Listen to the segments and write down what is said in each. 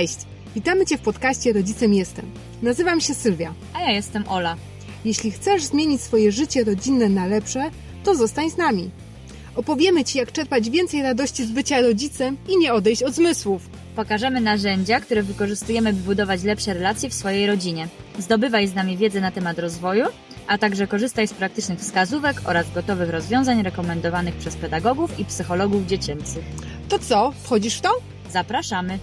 Cześć! Witamy Cię w podcaście Rodzicem Jestem. Nazywam się Sylwia. A ja jestem Ola. Jeśli chcesz zmienić swoje życie rodzinne na lepsze, to zostań z nami. Opowiemy Ci, jak czerpać więcej radości z bycia rodzicem i nie odejść od zmysłów. Pokażemy narzędzia, które wykorzystujemy, by budować lepsze relacje w swojej rodzinie. Zdobywaj z nami wiedzę na temat rozwoju, a także korzystaj z praktycznych wskazówek oraz gotowych rozwiązań rekomendowanych przez pedagogów i psychologów dziecięcych. To co, wchodzisz w to? Zapraszamy!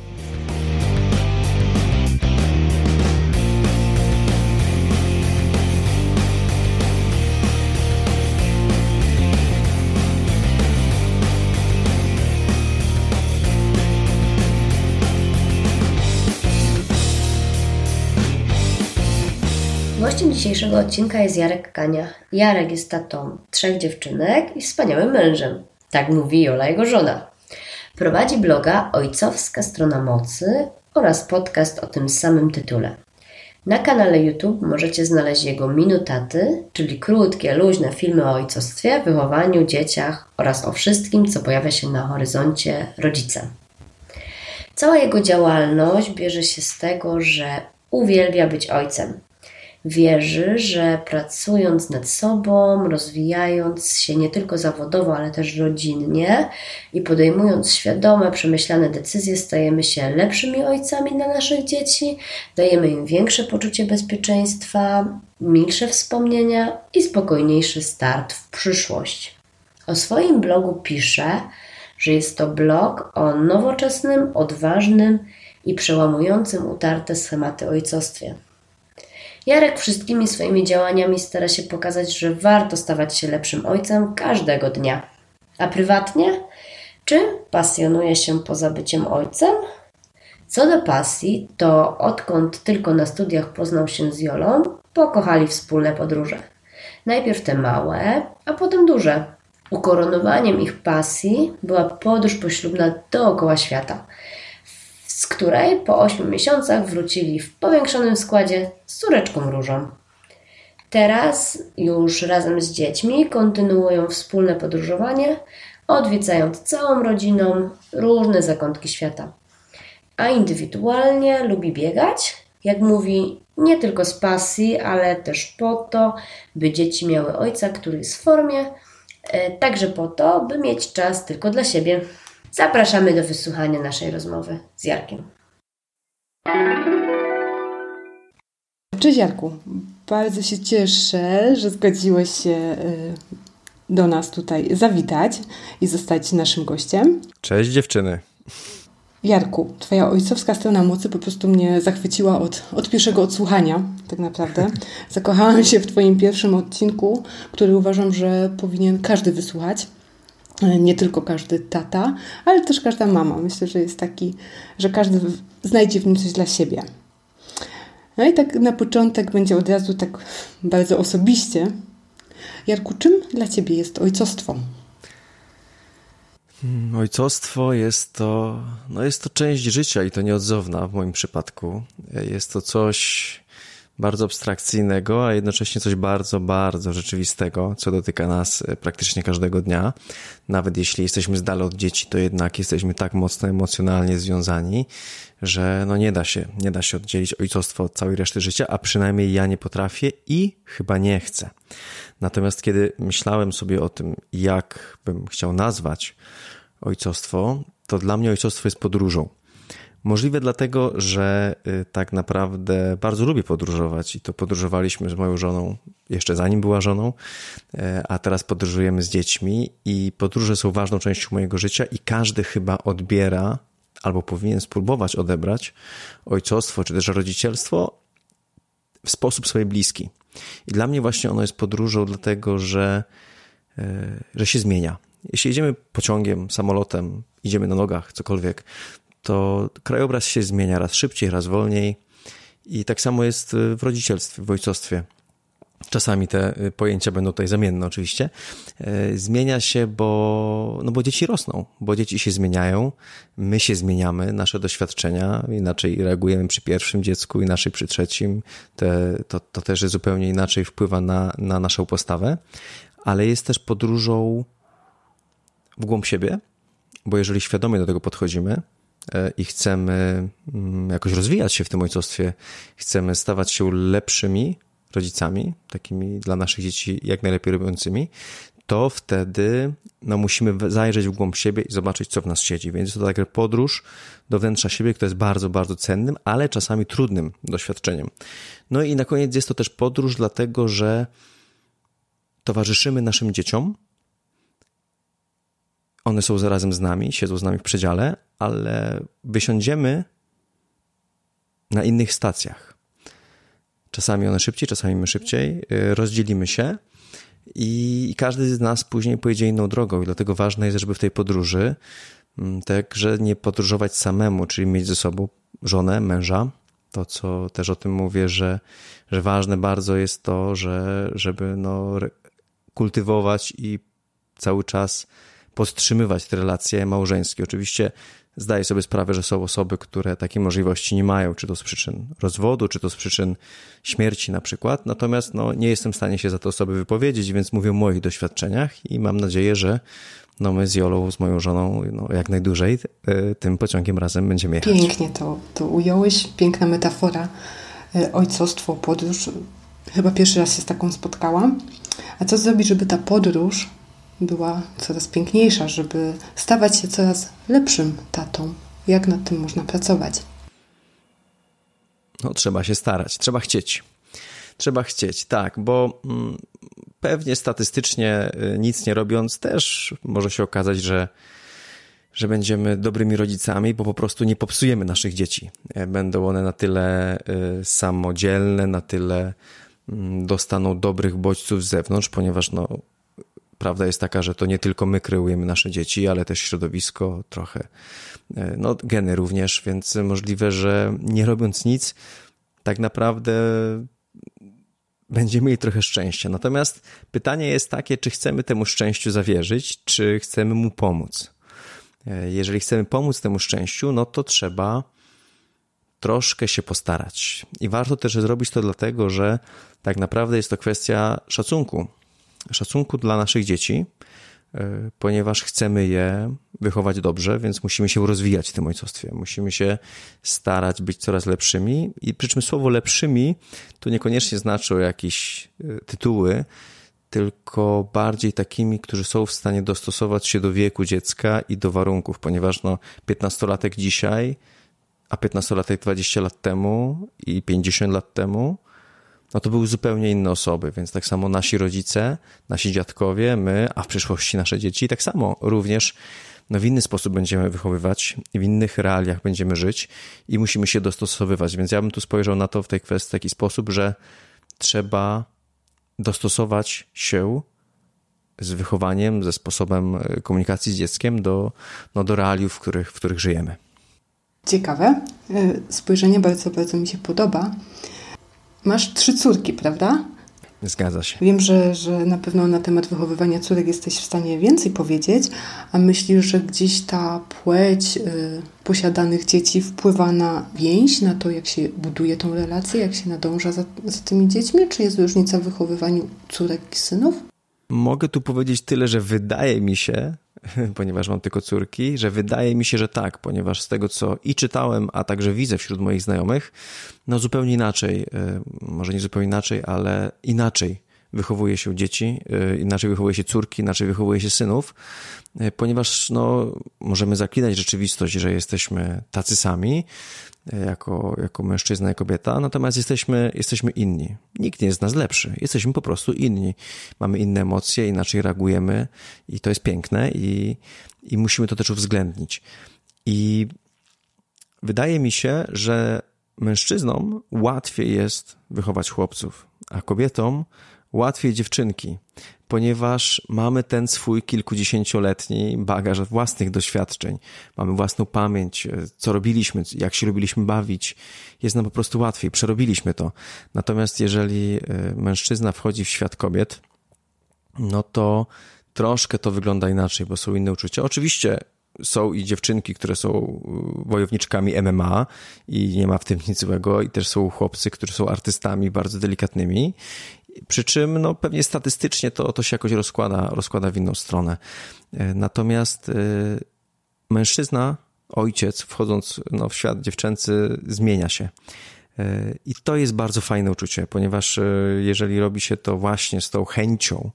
Gościem dzisiejszego odcinka jest Jarek Kania. Jarek jest tatą trzech dziewczynek i wspaniałym mężem. Tak mówi Jola, jego żona. Prowadzi bloga Ojcowska Strona Mocy oraz podcast o tym samym tytule. Na kanale YouTube możecie znaleźć jego minutaty, czyli krótkie, luźne filmy o ojcostwie, wychowaniu, dzieciach oraz o wszystkim, co pojawia się na horyzoncie rodzica. Cała jego działalność bierze się z tego, że uwielbia być ojcem – wierzy, że pracując nad sobą, rozwijając się nie tylko zawodowo, ale też rodzinnie i podejmując świadome, przemyślane decyzje, stajemy się lepszymi ojcami dla naszych dzieci, dajemy im większe poczucie bezpieczeństwa, milsze wspomnienia i spokojniejszy start w przyszłość. O swoim blogu pisze, że jest to blog o nowoczesnym, odważnym i przełamującym utarte schematy ojcostwie. Jarek wszystkimi swoimi działaniami stara się pokazać, że warto stawać się lepszym ojcem każdego dnia. A prywatnie? Czym pasjonuje się poza byciem ojcem? Co do pasji, to odkąd tylko na studiach poznał się z Jolą, pokochali wspólne podróże. Najpierw te małe, a potem duże. Ukoronowaniem ich pasji była podróż poślubna dookoła świata – z której po 8 miesiącach wrócili w powiększonym składzie z córeczką różą. Teraz już razem z dziećmi kontynuują wspólne podróżowanie, odwiedzając całą rodziną różne zakątki świata. A indywidualnie lubi biegać, jak mówi, nie tylko z pasji, ale też po to, by dzieci miały ojca, który jest w formie, e, także po to, by mieć czas tylko dla siebie. Zapraszamy do wysłuchania naszej rozmowy z Jarkiem. Cześć Jarku, bardzo się cieszę, że zgodziłeś się y, do nas tutaj zawitać i zostać naszym gościem. Cześć dziewczyny. Jarku, Twoja ojcowska strona mocy po prostu mnie zachwyciła od, od pierwszego odsłuchania, tak naprawdę. Zakochałam się w Twoim pierwszym odcinku, który uważam, że powinien każdy wysłuchać nie tylko każdy tata, ale też każda mama. Myślę, że jest taki, że każdy znajdzie w nim coś dla siebie. No i tak na początek będzie od razu tak bardzo osobiście. Jarku, czym dla Ciebie jest ojcostwo? Hmm, ojcostwo jest to, no jest to część życia i to nieodzowna w moim przypadku. Jest to coś, bardzo abstrakcyjnego, a jednocześnie coś bardzo, bardzo rzeczywistego, co dotyka nas e, praktycznie każdego dnia. Nawet jeśli jesteśmy z dala od dzieci, to jednak jesteśmy tak mocno emocjonalnie związani, że no nie da się, nie da się oddzielić ojcostwa od całej reszty życia, a przynajmniej ja nie potrafię i chyba nie chcę. Natomiast kiedy myślałem sobie o tym, jak bym chciał nazwać ojcostwo, to dla mnie ojcostwo jest podróżą. Możliwe dlatego, że y, tak naprawdę bardzo lubię podróżować i to podróżowaliśmy z moją żoną jeszcze zanim była żoną, y, a teraz podróżujemy z dziećmi i podróże są ważną częścią mojego życia i każdy chyba odbiera albo powinien spróbować odebrać ojcostwo czy też rodzicielstwo w sposób sobie bliski. I dla mnie właśnie ono jest podróżą dlatego, że, y, że się zmienia. Jeśli jedziemy pociągiem, samolotem, idziemy na nogach, cokolwiek, to krajobraz się zmienia raz szybciej, raz wolniej. I tak samo jest w rodzicielstwie, w ojcostwie. Czasami te y, pojęcia będą tutaj zamienne, oczywiście. E, zmienia się, bo, no bo dzieci rosną, bo dzieci się zmieniają, my się zmieniamy, nasze doświadczenia, inaczej reagujemy przy pierwszym dziecku, inaczej przy trzecim. Te, to, to też zupełnie inaczej wpływa na, na naszą postawę, ale jest też podróżą w głąb siebie, bo jeżeli świadomie do tego podchodzimy, i chcemy mm, jakoś rozwijać się w tym ojcostwie, chcemy stawać się lepszymi rodzicami, takimi dla naszych dzieci jak najlepiej robiącymi, to wtedy no, musimy zajrzeć w głąb siebie i zobaczyć, co w nas siedzi. Więc to taka podróż do wnętrza siebie, która jest bardzo, bardzo cennym, ale czasami trudnym doświadczeniem. No i na koniec jest to też podróż, dlatego że towarzyszymy naszym dzieciom. One są zarazem z nami, siedzą z nami w przedziale, ale wysiądziemy na innych stacjach. Czasami one szybciej, czasami my szybciej. Y, rozdzielimy się i każdy z nas później pojedzie inną drogą. I dlatego ważne jest, żeby w tej podróży mm, także nie podróżować samemu, czyli mieć ze sobą żonę, męża. To, co też o tym mówię, że, że ważne bardzo jest to, że, żeby no, kultywować i cały czas podtrzymywać te relacje małżeńskie. Oczywiście zdaję sobie sprawę, że są osoby, które takiej możliwości nie mają, czy to z przyczyn rozwodu, czy to z przyczyn śmierci na przykład. Natomiast no, nie jestem w stanie się za te osoby wypowiedzieć, więc mówię o moich doświadczeniach i mam nadzieję, że no my z Jolą, z moją żoną, no, jak najdłużej e, tym pociągiem razem będziemy jechać. Pięknie to, to ująłeś, piękna metafora. E, ojcostwo, podróż. Chyba pierwszy raz się z taką spotkałam. A co zrobić, żeby ta podróż była coraz piękniejsza, żeby stawać się coraz lepszym tatą? Jak nad tym można pracować? No, trzeba się starać, trzeba chcieć. Trzeba chcieć, tak, bo mm, pewnie statystycznie y, nic nie robiąc też może się okazać, że, że będziemy dobrymi rodzicami, bo po prostu nie popsujemy naszych dzieci. E, będą one na tyle y, samodzielne, na tyle mm, dostaną dobrych bodźców z zewnątrz, ponieważ no, prawda jest taka, że to nie tylko my kreujemy nasze dzieci, ale też środowisko, trochę, e, no geny również, więc możliwe, że nie robiąc nic, tak naprawdę będziemy mieli trochę szczęścia. Natomiast pytanie jest takie, czy chcemy temu szczęściu zawierzyć, czy chcemy mu pomóc. E, jeżeli chcemy pomóc temu szczęściu, no to trzeba troszkę się postarać. I warto też zrobić to dlatego, że tak naprawdę jest to kwestia szacunku szacunku dla naszych dzieci, e, ponieważ chcemy je wychować dobrze, więc musimy się rozwijać w tym ojcostwie. Musimy się starać być coraz lepszymi i przy czym słowo lepszymi to niekoniecznie znaczą jakieś e, tytuły, tylko bardziej takimi, którzy są w stanie dostosować się do wieku dziecka i do warunków, ponieważ no 15-latek dzisiaj, a 15-latek 20 lat temu i 50 lat temu no to były zupełnie inne osoby, więc tak samo nasi rodzice, nasi dziadkowie, my, a w przyszłości nasze dzieci, tak samo również no w inny sposób będziemy wychowywać, w innych realiach będziemy żyć i musimy się dostosowywać. Więc ja bym tu spojrzał na to w tej kwestii w taki sposób, że trzeba dostosować się z wychowaniem, ze sposobem e, komunikacji z dzieckiem do, no, do realiów, w których, w których żyjemy. Ciekawe. E, spojrzenie bardzo, bardzo mi się podoba. Masz trzy córki, prawda? Zgadza się. Wiem, że, że na pewno na temat wychowywania córek jesteś w stanie więcej powiedzieć, a myślisz, że gdzieś ta płeć y, posiadanych dzieci wpływa na więź, na to, jak się buduje tą relację, jak się nadąża za, za tymi dziećmi? Czy jest różnica w wychowywaniu córek i synów? Mogę tu powiedzieć tyle, że wydaje mi się, ponieważ mam tylko córki, że wydaje mi się, że tak, ponieważ z tego, co i czytałem, a także widzę wśród moich znajomych, no zupełnie inaczej, e, może nie zupełnie inaczej, ale inaczej wychowuje się dzieci, e, inaczej wychowuje się córki, inaczej wychowuje się synów, e, ponieważ no, możemy zaklinać rzeczywistość, że jesteśmy tacy sami, jako, jako mężczyzna i kobieta, natomiast jesteśmy, jesteśmy inni. Nikt nie jest nas lepszy. Jesteśmy po prostu inni. Mamy inne emocje, inaczej reagujemy i to jest piękne i, i musimy to też uwzględnić. I wydaje mi się, że mężczyznom łatwiej jest wychować chłopców, a kobietom łatwiej dziewczynki, ponieważ mamy ten swój kilkudziesięcioletni bagaż własnych doświadczeń, mamy własną pamięć, e, co robiliśmy, jak się lubiliśmy bawić, jest nam po prostu łatwiej, przerobiliśmy to. Natomiast jeżeli e, mężczyzna wchodzi w świat kobiet, no to troszkę to wygląda inaczej, bo są inne uczucia. Oczywiście są i dziewczynki, które są e, wojowniczkami MMA i nie ma w tym nic złego, i też są chłopcy, którzy są artystami bardzo delikatnymi przy czym no, pewnie statystycznie to, to się jakoś rozkłada, rozkłada w inną stronę. E, natomiast e, mężczyzna ojciec, wchodząc no, w świat dziewczęcy, zmienia się. I to jest bardzo fajne uczucie, ponieważ jeżeli robi się to właśnie z tą chęcią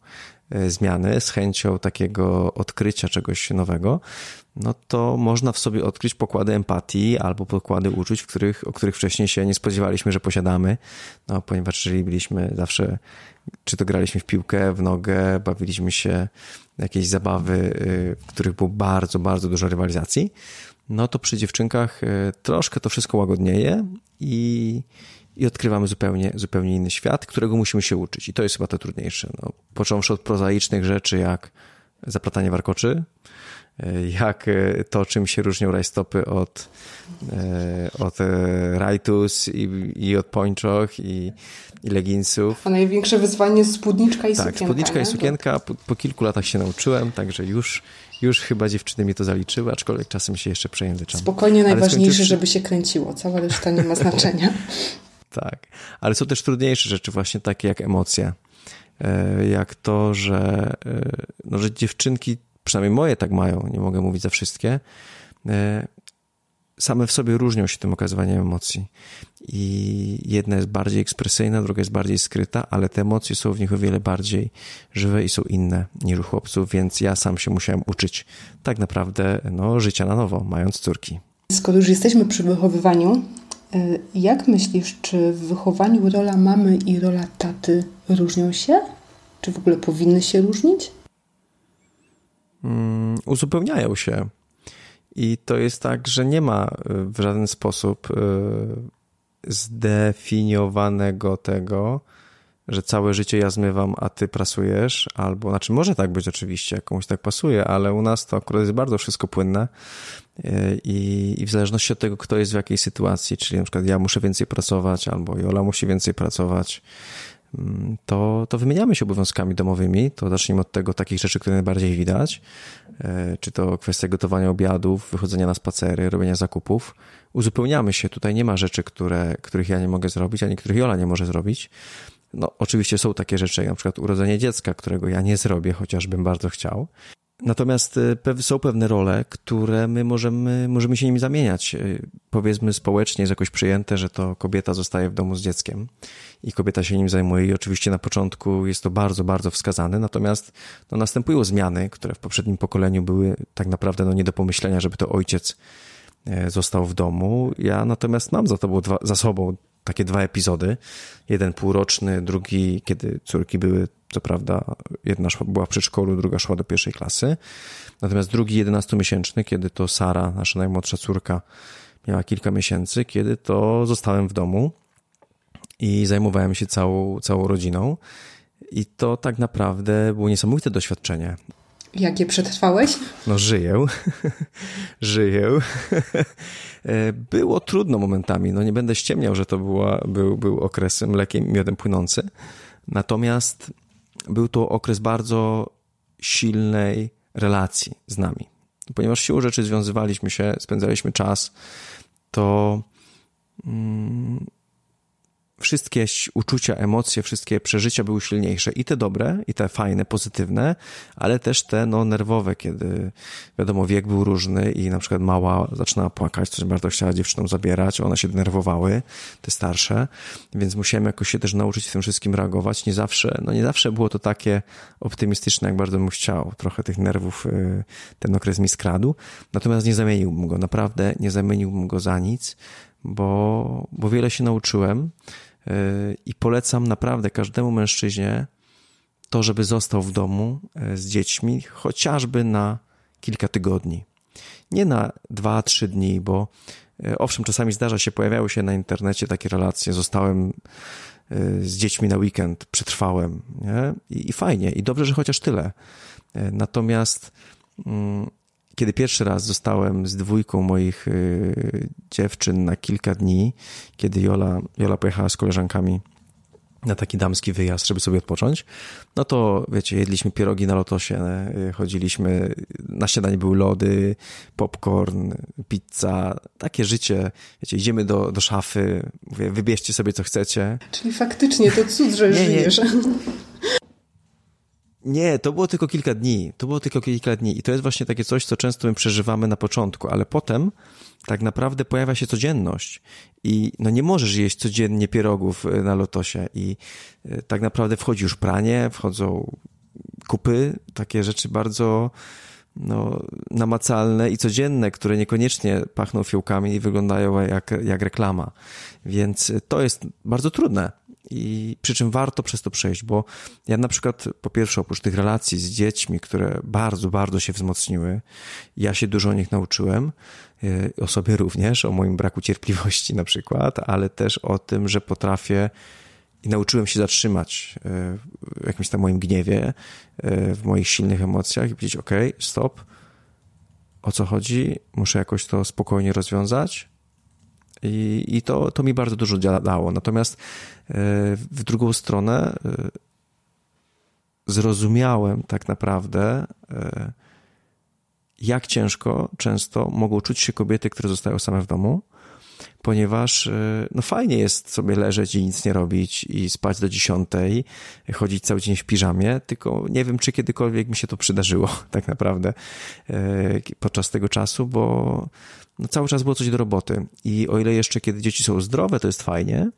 zmiany, z chęcią takiego odkrycia czegoś nowego, no to można w sobie odkryć pokłady empatii albo pokłady uczuć, w których, o których wcześniej się nie spodziewaliśmy, że posiadamy, no, ponieważ jeżeli byliśmy zawsze, czy to graliśmy w piłkę, w nogę, bawiliśmy się jakieś zabawy, y, w których było bardzo, bardzo dużo rywalizacji, no to przy dziewczynkach y, troszkę to wszystko łagodnieje i, i odkrywamy zupełnie, zupełnie inny świat, którego musimy się uczyć. I to jest chyba to trudniejsze. No, począwszy od prozaicznych rzeczy jak zaplatanie warkoczy, jak e, to, czym się różnią rajstopy od, e, od e, rajtus i, i od pończoch i, i leginsów. A największe wyzwanie spódniczka i tak, sukienka. Tak, spódniczka nie? i sukienka. Po, po, kilku latach się nauczyłem, także już, już chyba dziewczyny mi to zaliczyły, aczkolwiek czasem się jeszcze przejęzyczam. Spokojnie, najważniejsze, żeby się kręciło. Cała reszta nie ma znaczenia. tak, ale są też trudniejsze rzeczy, właśnie takie jak emocje. Jak to, że, no, że dziewczynki przynajmniej moje tak mają, nie mogę mówić za wszystkie, e, same w sobie różnią się tym okazywaniem emocji. I jedna jest bardziej ekspresyjna, druga jest bardziej skryta, ale te emocje są w nich o wiele bardziej żywe i są inne niż u chłopców, więc ja sam się musiałem uczyć tak naprawdę no, życia na nowo, mając córki. Skoro już jesteśmy przy wychowywaniu, e, jak myślisz, czy w wychowaniu rola mamy i rola taty różnią się? Czy w ogóle powinny się różnić? Mm, uzupełniają się. I to jest tak, że nie ma y, w żaden sposób y, zdefiniowanego tego, że całe życie ja zmywam, a ty prasujesz, albo, znaczy może tak być oczywiście, komuś tak pasuje, ale u nas to akurat jest bardzo wszystko płynne y, i, i w zależności od tego, kto jest w jakiej sytuacji, czyli na przykład ja muszę więcej pracować, albo Jola musi więcej pracować, to, to wymieniamy się obowiązkami domowymi. To zacznijmy od tego takich rzeczy, które najbardziej widać. E, czy to kwestia gotowania obiadów, wychodzenia na spacery, robienia zakupów. Uzupełniamy się. Tutaj nie ma rzeczy, które, których ja nie mogę zrobić, a niektórych Jola nie może zrobić. No, oczywiście są takie rzeczy, jak na przykład urodzenie dziecka, którego ja nie zrobię, chociażbym bardzo chciał. Natomiast y, są pewne role, które my możemy, możemy się nimi zamieniać. Y, powiedzmy społecznie jest jakoś przyjęte, że to kobieta zostaje w domu z dzieckiem i kobieta się nim zajmuje i oczywiście na początku jest to bardzo, bardzo wskazane, natomiast no, następują zmiany, które w poprzednim pokoleniu były tak naprawdę no, nie do pomyślenia, żeby to ojciec e, został w domu. Ja natomiast mam za, to dwa, za sobą takie dwa epizody. Jeden półroczny, drugi, kiedy córki były, co prawda, jedna szła, była w przedszkolu, druga szła do pierwszej klasy. Natomiast drugi, jedenastomiesięczny, kiedy to Sara, nasza najmłodsza córka, miała kilka miesięcy, kiedy to zostałem w domu i zajmowałem się całą, całą rodziną. I to tak naprawdę było niesamowite doświadczenie. Jakie przetrwałeś? No, żyję. żyję. E, było trudno momentami. No, nie będę ściemniał, że to była, był, był okres mlekiem miodem płynący. Natomiast był to okres bardzo silnej relacji z nami. Ponieważ siłą rzeczy związywaliśmy się, spędzaliśmy czas, to. Mm, wszystkie uczucia, emocje, wszystkie przeżycia były silniejsze. I te dobre, i te fajne, pozytywne, ale też te no, nerwowe, kiedy wiadomo, wiek był różny i na przykład mała zaczynała płakać, coś bardzo chciała dziewczyną zabierać, one się denerwowały, te starsze, więc musiałem jakoś się też nauczyć w tym wszystkim reagować. Nie zawsze, no nie zawsze było to takie optymistyczne, jak bardzo bym chciał. Trochę tych nerwów y, ten okres mi skradł, natomiast nie zamieniłbym go, naprawdę nie zamieniłbym go za nic, bo, bo wiele się nauczyłem. Yy, i polecam naprawdę każdemu mężczyźnie to, żeby został w domu yy, z dziećmi chociażby na kilka tygodni. Nie na dwa, trzy dni, bo yy, owszem, czasami zdarza się, pojawiały się na internecie takie relacje, zostałem z dziećmi na weekend, przetrwałem? I, i fajnie, i dobrze, że chociaż tyle. Natomiast mm, kiedy pierwszy raz zostałem z dwójką moich y, dziewczyn na kilka dni, kiedy Jola, Jola pojechała z koleżankami na taki damski wyjazd, żeby sobie odpocząć, no to wiecie, jedliśmy pierogi na lotosie, y, chodziliśmy, na śniadanie były lody, popcorn, pizza, takie życie, wiecie, idziemy do, do szafy, mówię, wybierzcie sobie co chcecie. Czyli faktycznie to cud, że nie, żyjesz. Nie. Nie, to było tylko kilka dni. To było tylko kilka dni. I to jest właśnie takie coś, co często my przeżywamy na początku, ale potem tak naprawdę pojawia się codzienność. I no nie możesz jeść codziennie pierogów y, na lotosie. I y, tak naprawdę wchodzi już pranie, wchodzą kupy, takie rzeczy bardzo no, namacalne i codzienne, które niekoniecznie pachną fiołkami i wyglądają jak, jak reklama. Więc to jest bardzo trudne. I przy czym warto przez to przejść, bo ja na przykład, po pierwsze, oprócz tych relacji z dziećmi, które bardzo, bardzo się wzmocniły, ja się dużo o nich nauczyłem, y, o sobie również, o moim braku cierpliwości na przykład, ale też o tym, że potrafię i nauczyłem się zatrzymać y, w jakimś tam moim gniewie, y, w moich silnych emocjach i powiedzieć: OK, stop, o co chodzi? Muszę jakoś to spokojnie rozwiązać. I, i to, to mi bardzo dużo dało. Natomiast y, w drugą stronę zrozumiałem tak naprawdę, jak ciężko często mogą czuć się kobiety, które zostają same w domu ponieważ e, no fajnie jest sobie leżeć i nic nie robić i spać do dziesiątej, chodzić cały dzień w piżamie, tylko nie wiem, czy kiedykolwiek mi się to przydarzyło tak naprawdę e, podczas tego czasu, bo cały czas było coś do roboty i o ile jeszcze kiedy dzieci są zdrowe, to jest fajnie,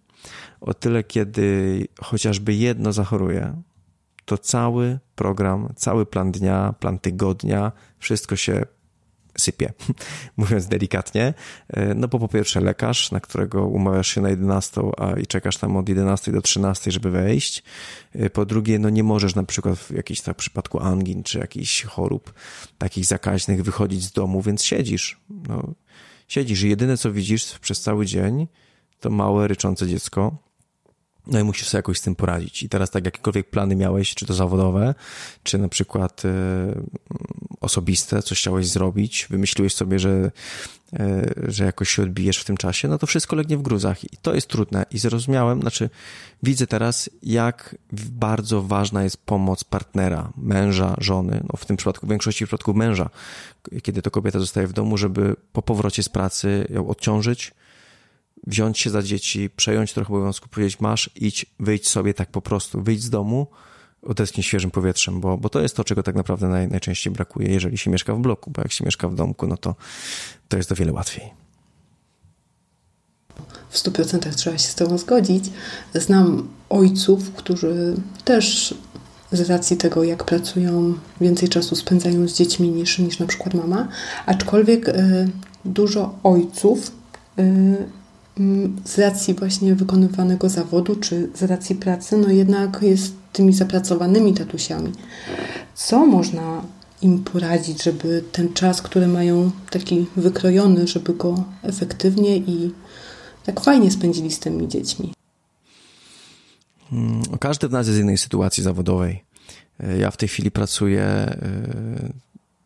o tyle kiedy chociażby jedno zachoruje, to cały program, cały plan dnia, plan tygodnia, wszystko się sypie, mówiąc delikatnie. E, no bo po pierwsze lekarz, na którego umawiasz się na 11, a i czekasz tam od 11 do 13, żeby wejść. E, po drugie, no nie możesz na przykład w jakimś tak przypadku angin czy jakichś chorób takich zakaźnych wychodzić z domu, więc siedzisz. No, siedzisz i jedyne co widzisz przez cały dzień to małe ryczące dziecko, no i musisz sobie jakoś z tym poradzić. I teraz tak jakiekolwiek plany miałeś, czy to zawodowe, czy na przykład y, osobiste, coś chciałeś zrobić, wymyśliłeś sobie, że, y, że jakoś się odbijesz w tym czasie, no to wszystko legnie w gruzach. I to jest trudne. I zrozumiałem, znaczy widzę teraz, jak bardzo ważna jest pomoc partnera, męża, żony, no w tym przypadku, w większości przypadków męża, kiedy to kobieta zostaje w domu, żeby po powrocie z pracy ją odciążyć, wziąć się za dzieci, przejąć trochę obowiązku, powiedzieć masz, idź, wyjdź sobie tak po prostu, wyjdź z domu, odetchnij świeżym powietrzem, bo, bo to jest to, czego tak naprawdę naj, najczęściej brakuje, jeżeli się mieszka w bloku, bo jak się mieszka w domku, no to, to jest o wiele łatwiej. W stu procentach trzeba się z Tobą zgodzić. Znam ojców, którzy też z racji tego, jak pracują, więcej czasu spędzają z dziećmi niż, niż na przykład mama, aczkolwiek y, dużo ojców y, z racji właśnie wykonywanego zawodu, czy z racji pracy, no jednak jest tymi zapracowanymi tatusiami. Co można im poradzić, żeby ten czas, który mają taki wykrojony, żeby go efektywnie i tak fajnie spędzili z tymi dziećmi? Mm, każdy w nas jest w innej sytuacji zawodowej. E, ja w tej chwili pracuję, e,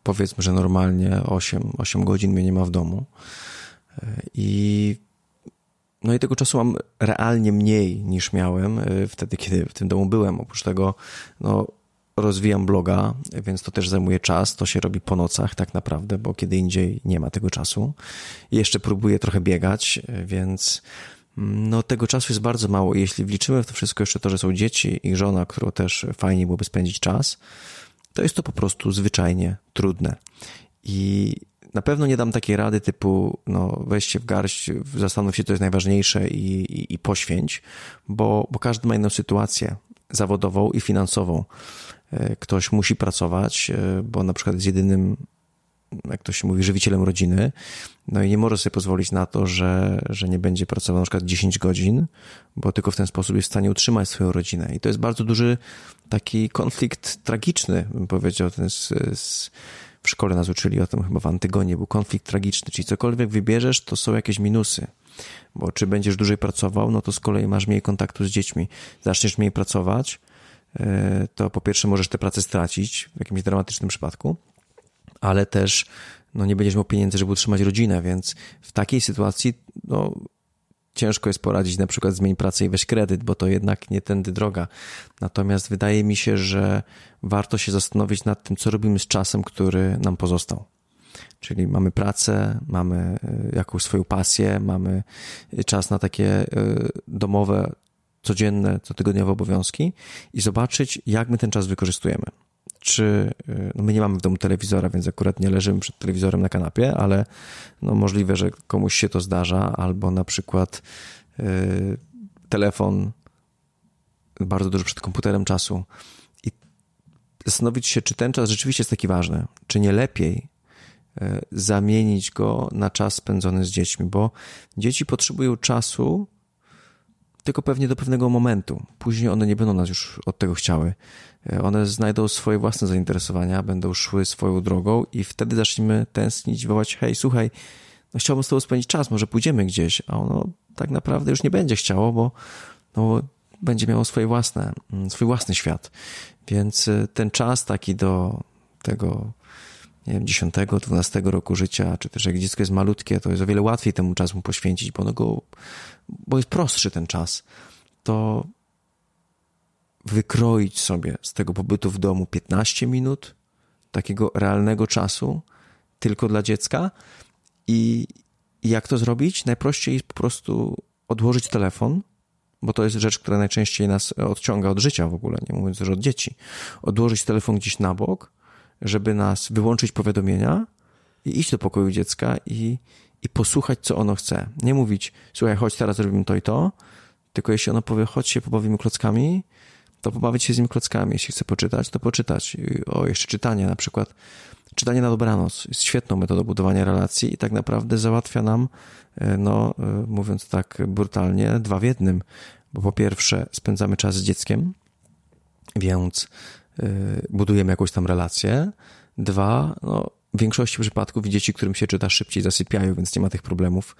powiedzmy, że normalnie 8, 8 godzin mnie nie ma w domu. E, I no i tego czasu mam realnie mniej niż miałem y, wtedy, kiedy w tym domu byłem. Oprócz tego, no, rozwijam bloga, więc to też zajmuje czas. To się robi po nocach tak naprawdę, bo kiedy indziej nie ma tego czasu. I jeszcze próbuję trochę biegać, y, więc mm, no, tego czasu jest bardzo mało. Jeśli wliczymy w to wszystko jeszcze to, że są dzieci i żona, którą też fajnie byłoby spędzić czas, to jest to po prostu zwyczajnie trudne. I na pewno nie dam takiej rady typu, no weź się w garść, zastanów się, co jest najważniejsze i, i, i poświęć, bo, bo każdy ma inną sytuację zawodową i finansową. E, ktoś musi pracować, e, bo na przykład jest jedynym, jak to się mówi, żywicielem rodziny, no i nie może sobie pozwolić na to, że, że nie będzie pracował na przykład 10 godzin, bo tylko w ten sposób jest w stanie utrzymać swoją rodzinę. I to jest bardzo duży taki konflikt tragiczny, bym powiedział, ten z, z w szkole nas uczyli o tym chyba w Antygonie, był konflikt tragiczny, czyli cokolwiek wybierzesz, to są jakieś minusy. Bo czy będziesz dłużej pracował, no to z kolei masz mniej kontaktu z dziećmi. Zaczniesz mniej pracować, e, to po pierwsze możesz tę pracę stracić w jakimś dramatycznym przypadku, ale też no, nie będziesz miał pieniędzy, żeby utrzymać rodzinę, więc w takiej sytuacji no, ciężko jest poradzić na przykład zmień pracę i weź kredyt, bo to jednak nie tędy droga. Natomiast wydaje mi się, że warto się zastanowić nad tym, co robimy z czasem, który nam pozostał. Czyli mamy pracę, mamy e, jakąś swoją pasję, mamy czas na takie e, domowe, codzienne, cotygodniowe obowiązki i zobaczyć, jak my ten czas wykorzystujemy. Czy y, no my nie mamy w domu telewizora, więc akurat nie leżymy przed telewizorem na kanapie, ale no możliwe, że komuś się to zdarza, albo na przykład y, telefon bardzo dużo przed komputerem czasu i zastanowić się, czy ten czas rzeczywiście jest taki ważny, czy nie lepiej y, zamienić go na czas spędzony z dziećmi, bo dzieci potrzebują czasu tylko pewnie do pewnego momentu. Później one nie będą nas już od tego chciały. E, one znajdą swoje własne zainteresowania, będą szły swoją drogą i wtedy zaczniemy tęsknić, wołać, hej, słuchaj, no chciałbym z tobą spędzić czas, może pójdziemy gdzieś, a ono tak naprawdę już nie będzie chciało, bo no, będzie miało swoje własne, mm, swój własny świat. Więc e, ten czas taki do tego, nie wiem, 10, 12 roku życia, czy też jak dziecko jest malutkie, to jest o wiele łatwiej temu czasu poświęcić, bo ono go, bo jest prostszy ten czas. To wykroić sobie z tego pobytu w domu 15 minut takiego realnego czasu tylko dla dziecka i jak to zrobić? Najprościej jest po prostu odłożyć telefon, bo to jest rzecz, która najczęściej nas odciąga od życia w ogóle, nie mówiąc już od dzieci. Odłożyć telefon gdzieś na bok, żeby nas wyłączyć powiadomienia i iść do pokoju dziecka i, i posłuchać, co ono chce. Nie mówić, słuchaj, chodź, teraz zrobimy to i to, tylko jeśli ono powie, chodź się pobawimy klockami, to pobawić się z nim klockami. Jeśli chce poczytać, to poczytać. O, jeszcze czytanie na przykład. Czytanie na dobranoc jest świetną metodą budowania relacji i tak naprawdę załatwia nam, e, no, e, mówiąc tak brutalnie, dwa w jednym. Bo po pierwsze spędzamy czas z dzieckiem, więc e, budujemy jakąś tam relację. Dwa, no, w większości przypadków dzieci, którym się czyta, szybciej zasypiają, więc nie ma tych problemów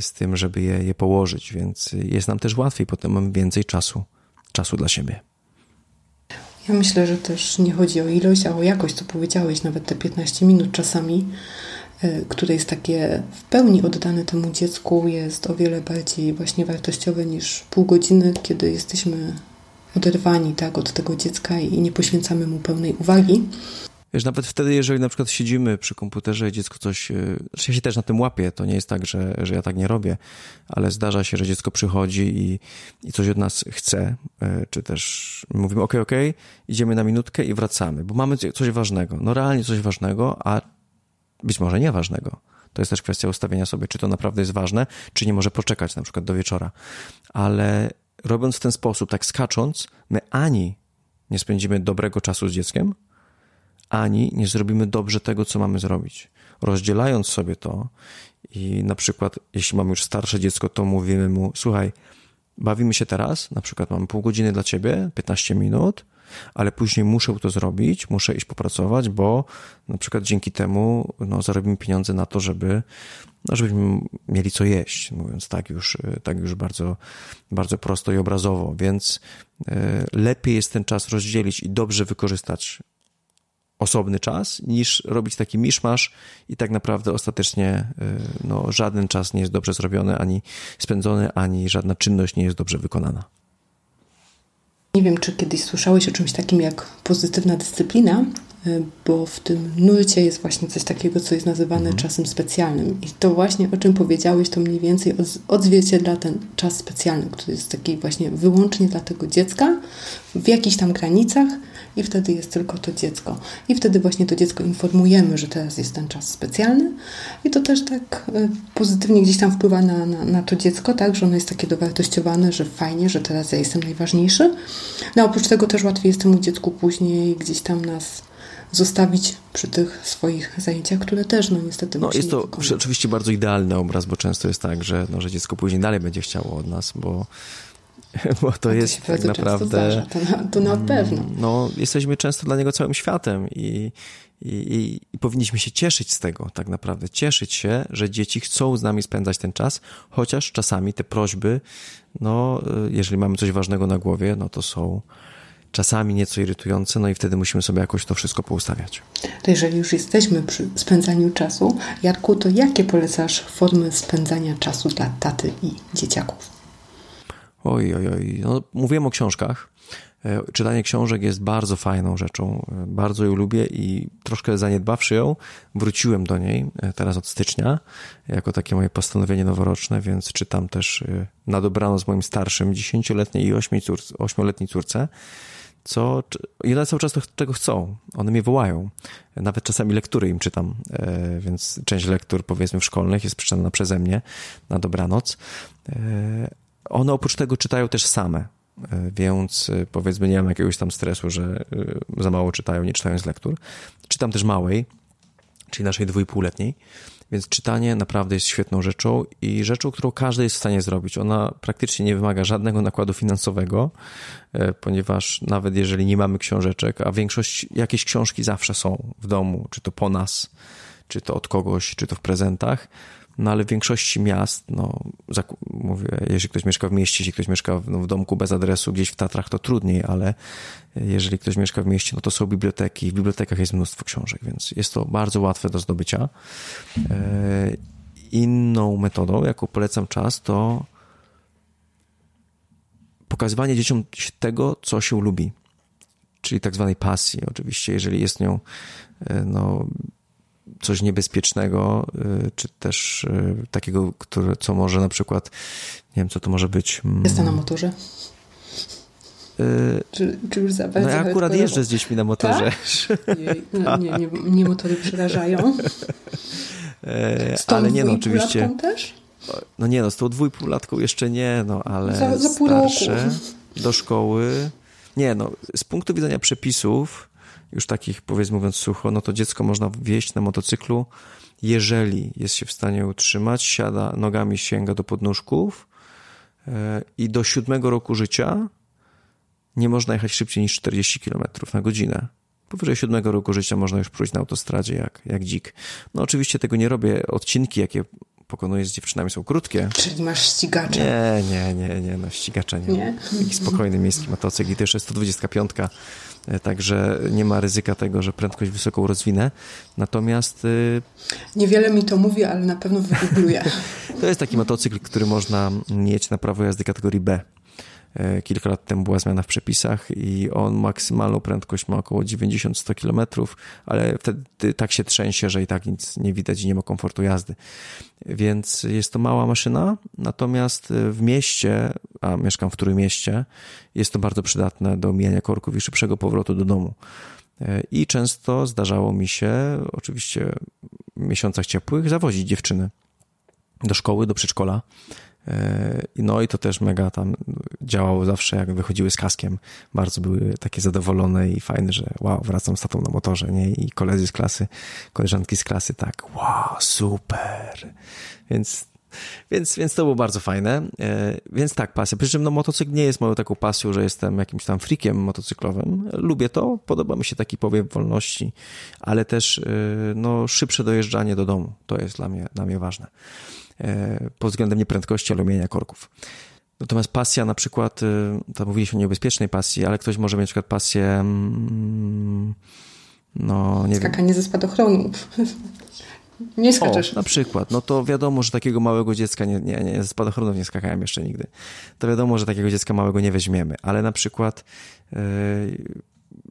z tym, żeby je, je położyć, więc jest nam też łatwiej, potem mamy więcej czasu, czasu dla siebie. Ja myślę, że też nie chodzi o ilość, a o jakość, co powiedziałeś, nawet te 15 minut czasami, e, które jest takie w pełni oddane temu dziecku, jest o wiele bardziej właśnie wartościowe niż pół godziny, kiedy jesteśmy oderwani tak, od tego dziecka i nie poświęcamy mu pełnej uwagi. Wiesz, nawet wtedy, jeżeli na przykład siedzimy przy komputerze i dziecko coś, e, znaczy ja się też na tym łapię, to nie jest tak, że, że ja tak nie robię, ale zdarza się, że dziecko przychodzi i, i coś od nas chce, e, czy też mówimy, ok, ok, idziemy na minutkę i wracamy, bo mamy coś ważnego, no realnie coś ważnego, a być może nieważnego. To jest też kwestia ustawienia sobie, czy to naprawdę jest ważne, czy nie może poczekać na przykład do wieczora. Ale robiąc w ten sposób, tak skacząc, my ani nie spędzimy dobrego czasu z dzieckiem, ani nie zrobimy dobrze tego, co mamy zrobić. Rozdzielając sobie to i na przykład, jeśli mamy już starsze dziecko, to mówimy mu, słuchaj, bawimy się teraz, na przykład mam pół godziny dla ciebie, 15 minut, ale później muszę to zrobić, muszę iść popracować, bo na przykład dzięki temu no, zarobimy pieniądze na to, żeby, no, żebyśmy mieli co jeść, mówiąc tak już, tak już bardzo, bardzo prosto i obrazowo, więc y, lepiej jest ten czas rozdzielić i dobrze wykorzystać osobny czas, niż robić taki miszmasz i tak naprawdę ostatecznie y, no, żaden czas nie jest dobrze zrobiony, ani spędzony, ani żadna czynność nie jest dobrze wykonana. Nie wiem, czy kiedyś słyszałeś o czymś takim jak pozytywna dyscyplina, y, bo w tym nurcie jest właśnie coś takiego, co jest nazywane mhm. czasem specjalnym. I to właśnie, o czym powiedziałeś, to mniej więcej odzwierciedla ten czas specjalny, który jest taki właśnie wyłącznie dla tego dziecka, w jakichś tam granicach, i wtedy jest tylko to dziecko. I wtedy właśnie to dziecko informujemy, że teraz jest ten czas specjalny i to też tak y, pozytywnie gdzieś tam wpływa na, na, na to dziecko, tak, że ono jest takie dowartościowane, że fajnie, że teraz ja jestem najważniejszy. No oprócz tego też łatwiej jest temu dziecku później gdzieś tam nas zostawić przy tych swoich zajęciach, które też no niestety No jest to oczywiście bardzo idealny obraz, bo często jest tak, że, no, że dziecko później dalej będzie chciało od nas, bo bo to, to jest tak naprawdę. To na, to na mm, pewno. No, jesteśmy często dla niego całym światem i, i, i, powinniśmy się cieszyć z tego, tak naprawdę. Cieszyć się, że dzieci chcą z nami spędzać ten czas, chociaż czasami te prośby, no, jeżeli mamy coś ważnego na głowie, no to są czasami nieco irytujące, no i wtedy musimy sobie jakoś to wszystko poustawiać. To jeżeli już jesteśmy przy spędzaniu czasu, Jarku, to jakie polecasz formy spędzania czasu dla taty i dzieciaków? Oj, oj, oj. No, mówiłem o książkach. E, czytanie książek jest bardzo fajną rzeczą. E, bardzo ją lubię i troszkę zaniedbawszy ją, wróciłem do niej e, teraz od stycznia, jako takie moje postanowienie noworoczne, więc czytam też na dobrano z moim starszym, dziesięcioletniej i ośmioletniej córce. co, i one cały czas to, czego chcą. One mnie wołają. Nawet czasami lektury im czytam, więc część lektur, powiedzmy, szkolnych jest przeczytana przeze mnie na dobranoc. E, one oprócz tego czytają też same, e, więc powiedzmy nie mam jakiegoś tam stresu, że za mało czytają, nie czytając lektur. Czytam też małej, czyli naszej dwójpółletniej. Więc czytanie naprawdę jest świetną rzeczą i rzeczą, którą każdy jest w stanie zrobić. Ona praktycznie nie wymaga żadnego nakładu finansowego, e, ponieważ nawet jeżeli nie mamy książeczek, a większość, jakieś książki zawsze są w domu, czy to po nas, czy to od kogoś, czy to w prezentach, no ale w większości miast, no, mówię, jeżeli ktoś mieszka w mieście, jeśli ktoś mieszka w, no, w domku bez adresu gdzieś w Tatrach, to trudniej, ale jeżeli ktoś mieszka w mieście, no to są biblioteki. W bibliotekach jest mnóstwo książek, więc jest to bardzo łatwe do zdobycia. E, inną metodą, jaką polecam czas, to pokazywanie dzieciom tego, co się lubi. Czyli tak zwanej pasji, oczywiście, jeżeli jest nią e, no, coś niebezpiecznego, y, czy też y, takiego, które, co może na przykład, nie wiem, co to może być. Mm, Jazda na motorze. Yy, czy, czy już za No ja akurat jeżdżę z dziećmi na motorze. Tak? no, nie, nie, nie, motory przerażają. E, z tą ale nie no, oczywiście. też? No nie no, z tą dwójpółlatką jeszcze nie, no ale za, za pół starsze, roku. do szkoły. Nie no, z punktu widzenia przepisów już takich, powiedzmy mówiąc sucho, no to dziecko można wieść na motocyklu, jeżeli jest się w stanie utrzymać, siada, nogami sięga do podnóżków e, i do siódmego roku życia nie można jechać szybciej niż 40 km na godzinę. Powyżej siódmego roku życia można już pójść na autostradzie jak, jak dzik. No oczywiście tego nie robię. Odcinki, jakie pokonuję z dziewczynami są krótkie. Czyli masz ścigacza? Nie, nie, nie, nie, no ścigacza nie. nie? Taki spokojny miejski motocykl i to jeszcze 125 E, także nie ma ryzyka tego, że prędkość wysoką rozwinę. Natomiast... Y, Niewiele mi to mówi, ale na pewno wygoogluję. to jest taki motocykl, który można mieć na prawo jazdy kategorii B. E, kilka lat temu była zmiana w przepisach i on maksymalną prędkość ma około 90-100 km, ale wtedy tak się trzęsie, że i tak nic nie widać i nie ma komfortu jazdy. Więc jest to mała maszyna, natomiast w mieście, a mieszkam w mieście, jest to bardzo przydatne do mijania korków i szybszego powrotu do domu. E, I często zdarzało mi się, oczywiście w miesiącach ciepłych, zawozić dziewczyny do szkoły, do przedszkola no i to też mega tam działało zawsze, jak wychodziły z kaskiem. Bardzo były takie zadowolone i fajne, że wow, wracam z tatą na motorze, nie? I koledzy z klasy, koleżanki z klasy, tak, wow, super. Więc, więc, więc to było bardzo fajne. E, więc tak, pasja. Przy czym no, motocykl nie jest moją taką pasją, że jestem jakimś tam frikiem motocyklowym. Lubię to, podoba mi się taki powiew wolności, ale też e, no, szybsze dojeżdżanie do domu. To jest dla mnie, dla mnie ważne. E, pod względem nieprędkości alumienia korków. Natomiast pasja na przykład, e, to mówiliśmy o niebezpiecznej pasji, ale ktoś może mieć na przykład pasję mm, no nie Skakanie wiem. ze spadochronu. Nie skaczesz. O, na przykład. No to wiadomo, że takiego małego dziecka, nie, nie, nie, ze spadochronów nie skakałem jeszcze nigdy. To wiadomo, że takiego dziecka małego nie weźmiemy, ale na przykład yy,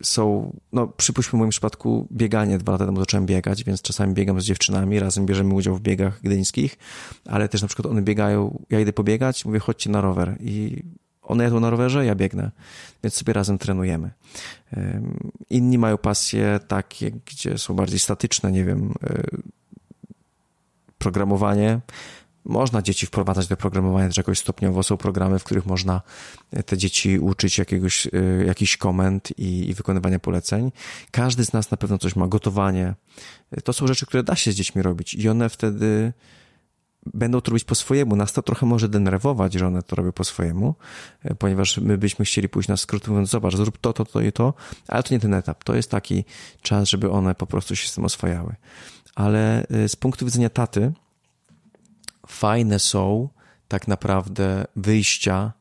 są, no przypuśćmy w moim przypadku bieganie, dwa lata temu zacząłem biegać, więc czasami biegam z dziewczynami, razem bierzemy udział w biegach gdyńskich, ale też na przykład one biegają, ja idę pobiegać, mówię chodźcie na rower i one jadą na rowerze, ja biegnę, więc sobie razem trenujemy. Inni mają pasje takie, gdzie są bardziej statyczne, nie wiem, e, programowanie, można dzieci wprowadzać do programowania też jakoś stopniowo. Są programy, w których można te dzieci uczyć jakiegoś, y, jakichś komend i, i wykonywania poleceń. Każdy z nas na pewno coś ma. Gotowanie. To są rzeczy, które da się z dziećmi robić i one wtedy będą to robić po swojemu. Nas to trochę może denerwować, że one to robią po swojemu, y, ponieważ my byśmy chcieli pójść na skrót, mówiąc, zobacz, zrób to, to, to i to, ale to nie ten etap. To jest taki czas, żeby one po prostu się z tym oswajały. Ale z punktu widzenia taty, fajne są tak naprawdę wyjścia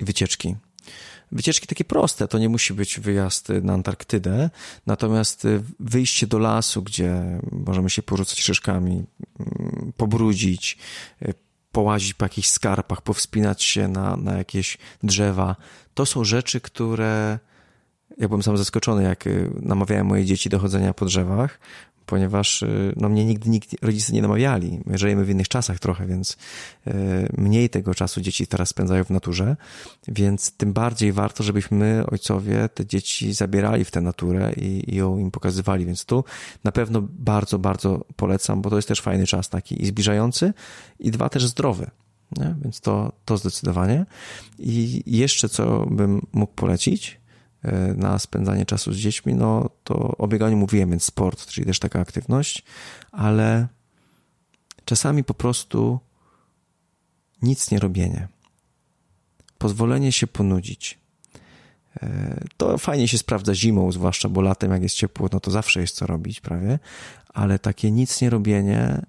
i wycieczki. Wycieczki takie proste, to nie musi być wyjazd na Antarktydę, natomiast wyjście do lasu, gdzie możemy się porzucać szyszkami, mm, pobrudzić, połazić po jakichś skarpach, powspinać się na, na jakieś drzewa, to są rzeczy, które ja byłem sam zaskoczony, jak namawiałem moje dzieci do chodzenia po drzewach, ponieważ y, no, mnie nigdy nikt, rodzice nie namawiali. My żyjemy w innych czasach trochę, więc y, mniej tego czasu dzieci teraz spędzają w naturze, więc tym bardziej warto, żebyśmy my, ojcowie, te dzieci zabierali w tę naturę i, i ją im pokazywali. Więc tu na pewno bardzo, bardzo polecam, bo to jest też fajny czas taki i zbliżający, i dwa też zdrowy. Nie? Więc to, to zdecydowanie. I jeszcze co bym mógł polecić, na spędzanie czasu z dziećmi, no to o bieganiu mówiłem, więc sport, czyli też taka aktywność, ale czasami po prostu nic nie robienie. Pozwolenie się ponudzić. E, to fajnie się sprawdza zimą, zwłaszcza, bo latem, jak jest ciepło, no to zawsze jest co robić prawie, ale takie nic nie robienie,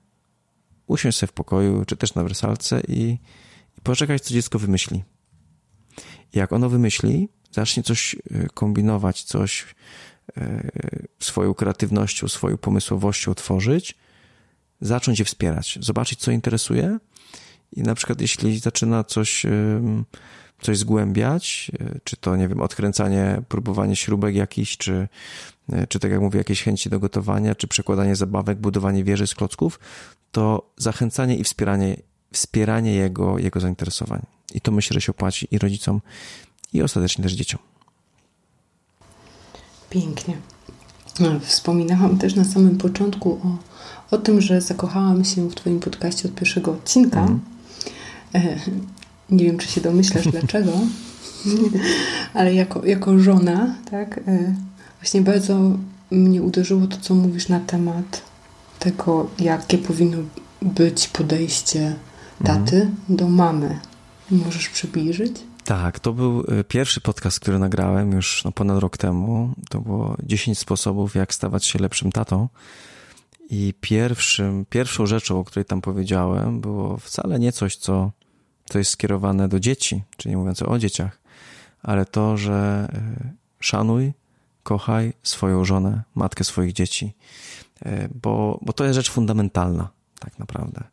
usiąść sobie w pokoju, czy też na wersalce i, i poczekać, co dziecko wymyśli. Jak ono wymyśli, zacznie coś e, kombinować, coś e, swoją kreatywnością, swoją pomysłowością tworzyć, zacząć je wspierać, zobaczyć, co interesuje. I na przykład jeśli zaczyna coś, coś zgłębiać, e, czy to, nie wiem, odkręcanie, próbowanie śrubek jakichś, czy, czy tak jak mówię, jakieś chęci do gotowania, czy przekładanie zabawek, budowanie wieży z klocków, to zachęcanie i wspieranie, wspieranie jego, jego zainteresowań. I to myślę, że się opłaci i rodzicom, i ostatecznie też dzieciom. Pięknie. No, wspominałam też na samym początku o, o tym, że zakochałam się w Twoim podcaście od pierwszego odcinka. Mm. nie wiem, czy się domyślasz dlaczego, ale jako, jako żona, tak, e, właśnie bardzo mnie uderzyło to, co mówisz na temat tego, jakie powinno być podejście taty do mamy. Możesz przybliżyć? Tak, to był e, pierwszy podcast, który nagrałem już no, ponad rok temu. To było 10 sposobów, jak stawać się lepszym tatą. I pierwszym, pierwszą rzeczą, o której tam powiedziałem, było wcale nie coś, co, co jest skierowane do dzieci, czyli mówiąc o dzieciach, ale to, że e, szanuj, kochaj swoją żonę, matkę swoich dzieci, e, bo, bo to jest rzecz fundamentalna, tak naprawdę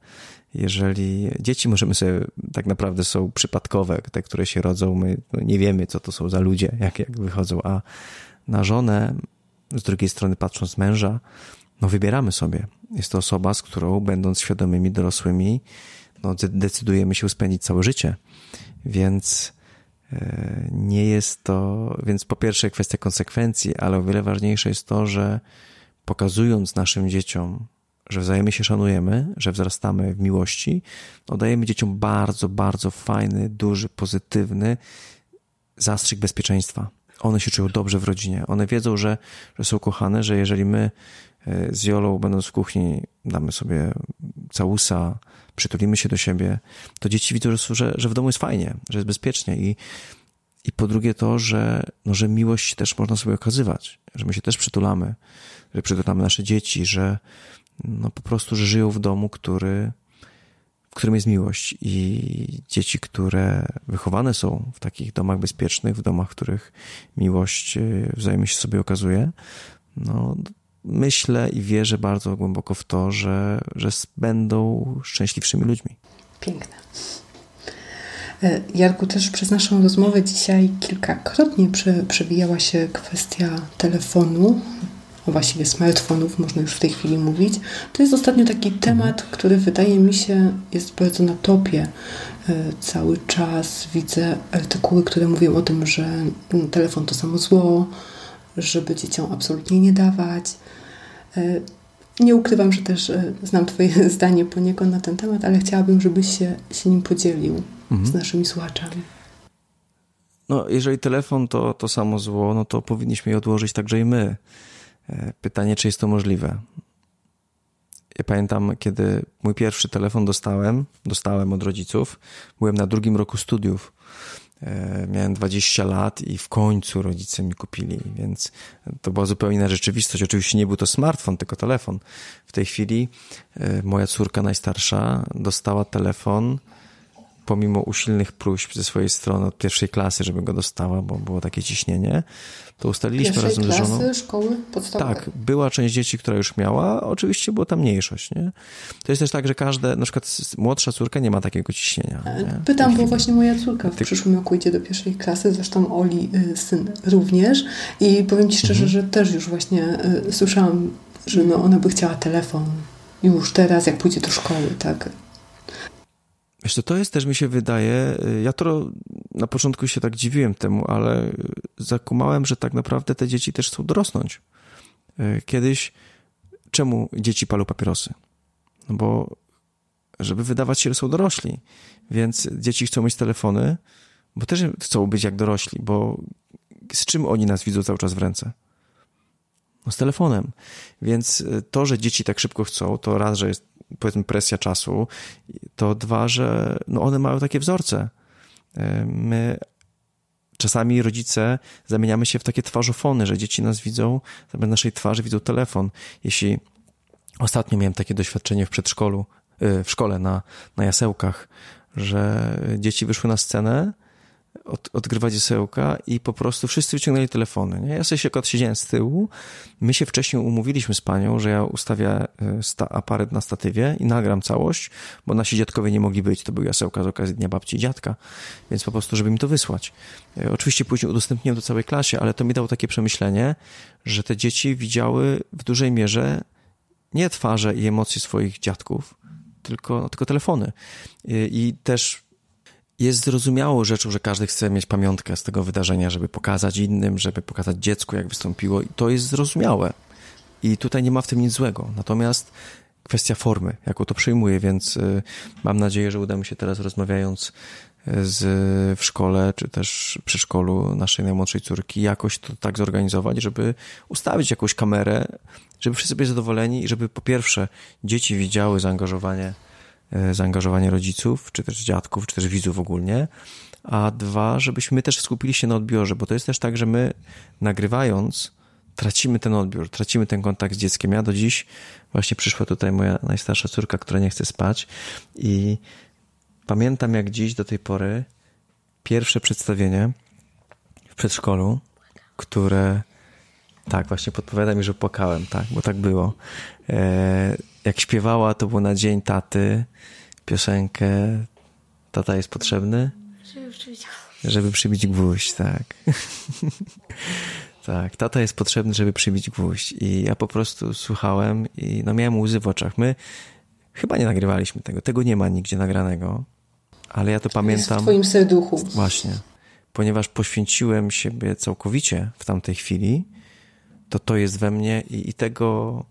jeżeli dzieci możemy sobie tak naprawdę są przypadkowe, te, które się rodzą, my nie wiemy, co to są za ludzie, jak, jak wychodzą, a na żonę, z drugiej strony patrząc męża, no wybieramy sobie. Jest to osoba, z którą będąc świadomymi dorosłymi, no decydujemy się spędzić całe życie. Więc e, nie jest to, więc po pierwsze kwestia konsekwencji, ale o wiele ważniejsze jest to, że pokazując naszym dzieciom że wzajemnie się szanujemy, że wzrastamy w miłości, no dajemy dzieciom bardzo, bardzo fajny, duży, pozytywny zastrzyk bezpieczeństwa. One się czują dobrze w rodzinie. One wiedzą, że, że są kochane, że jeżeli my e, z Jolą, będąc w kuchni, damy sobie całusa, przytulimy się do siebie, to dzieci widzą, że, że w domu jest fajnie, że jest bezpiecznie i, i po drugie to, że, no, że miłość też można sobie okazywać, że my się też przytulamy, że przytulamy nasze dzieci, że, no po prostu, że żyją w domu, który, w którym jest miłość i dzieci, które wychowane są w takich domach bezpiecznych, w domach, w których miłość y, wzajemnie się sobie okazuje, no myślę i wierzę bardzo głęboko w to, że, że będą szczęśliwszymi ludźmi. Piękne. E, Jarku, też przez naszą rozmowę dzisiaj kilkakrotnie przewijała się kwestia telefonu, właściwie smartfonów, można już w tej chwili mówić. To jest ostatnio taki temat, który wydaje mi się jest bardzo na topie. E, cały czas widzę artykuły, które mówią o tym, że mm, telefon to samo zło, żeby dzieciom absolutnie nie dawać. E, nie ukrywam, że też e, znam Twoje zdanie poniekąd na ten temat, ale chciałabym, żebyś się, się nim podzielił mhm. z naszymi słuchaczami. No, jeżeli telefon to to samo zło, no to powinniśmy je odłożyć także i my. E, pytanie, czy jest to możliwe. Ja pamiętam, kiedy mój pierwszy telefon dostałem, dostałem od rodziców, byłem na drugim roku studiów. E, miałem 20 lat i w końcu rodzice mi kupili, więc to była zupełnie inna rzeczywistość. Oczywiście nie był to smartfon, tylko telefon. W tej chwili e, moja córka najstarsza dostała telefon pomimo usilnych próśb ze swojej strony od pierwszej klasy, żeby go dostała, bo było takie ciśnienie, to ustaliliśmy Pierwszej razem klasy, z żoną. szkoły podstawowej. Tak, była część dzieci, która już miała, oczywiście była tam mniejszość, nie? To jest też tak, że każde, na przykład młodsza córka nie ma takiego ciśnienia. E, nie? Pytam, bo właśnie moja córka w Ty... przyszłym roku idzie do pierwszej klasy, zresztą Oli, y, syn również i powiem Ci szczerze, mhm. że też już właśnie y, słyszałam że no ona by chciała telefon już teraz, jak pójdzie do szkoły, tak? Wiesz, to, jest też, mi się wydaje, ja to na początku się tak dziwiłem temu, ale zakumałem, że tak naprawdę te dzieci też chcą dorosnąć. Kiedyś, czemu dzieci palą papierosy? No bo żeby wydawać się, że są dorośli. Więc dzieci chcą mieć telefony, bo też chcą być jak dorośli, bo z czym oni nas widzą cały czas w ręce? No z telefonem. Więc to, że dzieci tak szybko chcą, to raz, że jest powiedzmy presja czasu, to dwa, że no one mają takie wzorce. My czasami rodzice zamieniamy się w takie twarzofony, że dzieci nas widzą, zamiast naszej twarzy widzą telefon. Jeśli ostatnio miałem takie doświadczenie w przedszkolu, y, w szkole na, na jasełkach, że dzieci wyszły na scenę od, odgrywać jasełka i po prostu wszyscy wyciągnęli telefony. Nie? Ja sobie się akurat siedziałem z tyłu. My się wcześniej umówiliśmy z panią, że ja ustawię e, sta, aparat na statywie i nagram całość, bo nasi dziadkowie nie mogli być. To był jasełka z okazji Dnia Babci i Dziadka, więc po prostu, żeby mi to wysłać. E, oczywiście później udostępniłem to całej klasie, ale to mi dało takie przemyślenie, że te dzieci widziały w dużej mierze nie twarze i emocje swoich dziadków, tylko, no, tylko telefony. E, I też jest zrozumiałą rzeczą, że każdy chce mieć pamiątkę z tego wydarzenia, żeby pokazać innym, żeby pokazać dziecku, jak wystąpiło, i to jest zrozumiałe. I tutaj nie ma w tym nic złego. Natomiast kwestia formy, jaką to przyjmuję, więc y, mam nadzieję, że uda mi się teraz rozmawiając y, z, w szkole, czy też przy szkolu naszej najmłodszej córki, jakoś to tak zorganizować, żeby ustawić jakąś kamerę, żeby wszyscy byli zadowoleni i żeby po pierwsze dzieci widziały zaangażowanie zaangażowanie rodziców, czy też dziadków, czy też widzów ogólnie, a dwa, żebyśmy też skupili się na odbiorze, bo to jest też tak, że my nagrywając tracimy ten odbiór, tracimy ten kontakt z dzieckiem. Ja do dziś właśnie przyszła tutaj moja najstarsza córka, która nie chce spać i pamiętam jak dziś do tej pory pierwsze przedstawienie w przedszkolu, które tak, właśnie podpowiada mi, że płakałem, tak, bo tak było. E, jak śpiewała, to było na dzień taty piosenkę Tata jest potrzebny? Żeby przybić Żeby przybić gwóźdź, tak. tak, tata jest potrzebny, żeby przybić gwóźdź. I ja po prostu słuchałem i no miałem łzy w oczach. My chyba nie nagrywaliśmy tego. Tego nie ma nigdzie nagranego. Ale ja to pamiętam. Jest w twoim serduchu. Właśnie. Ponieważ poświęciłem siebie całkowicie w tamtej chwili, to to jest we mnie i, i tego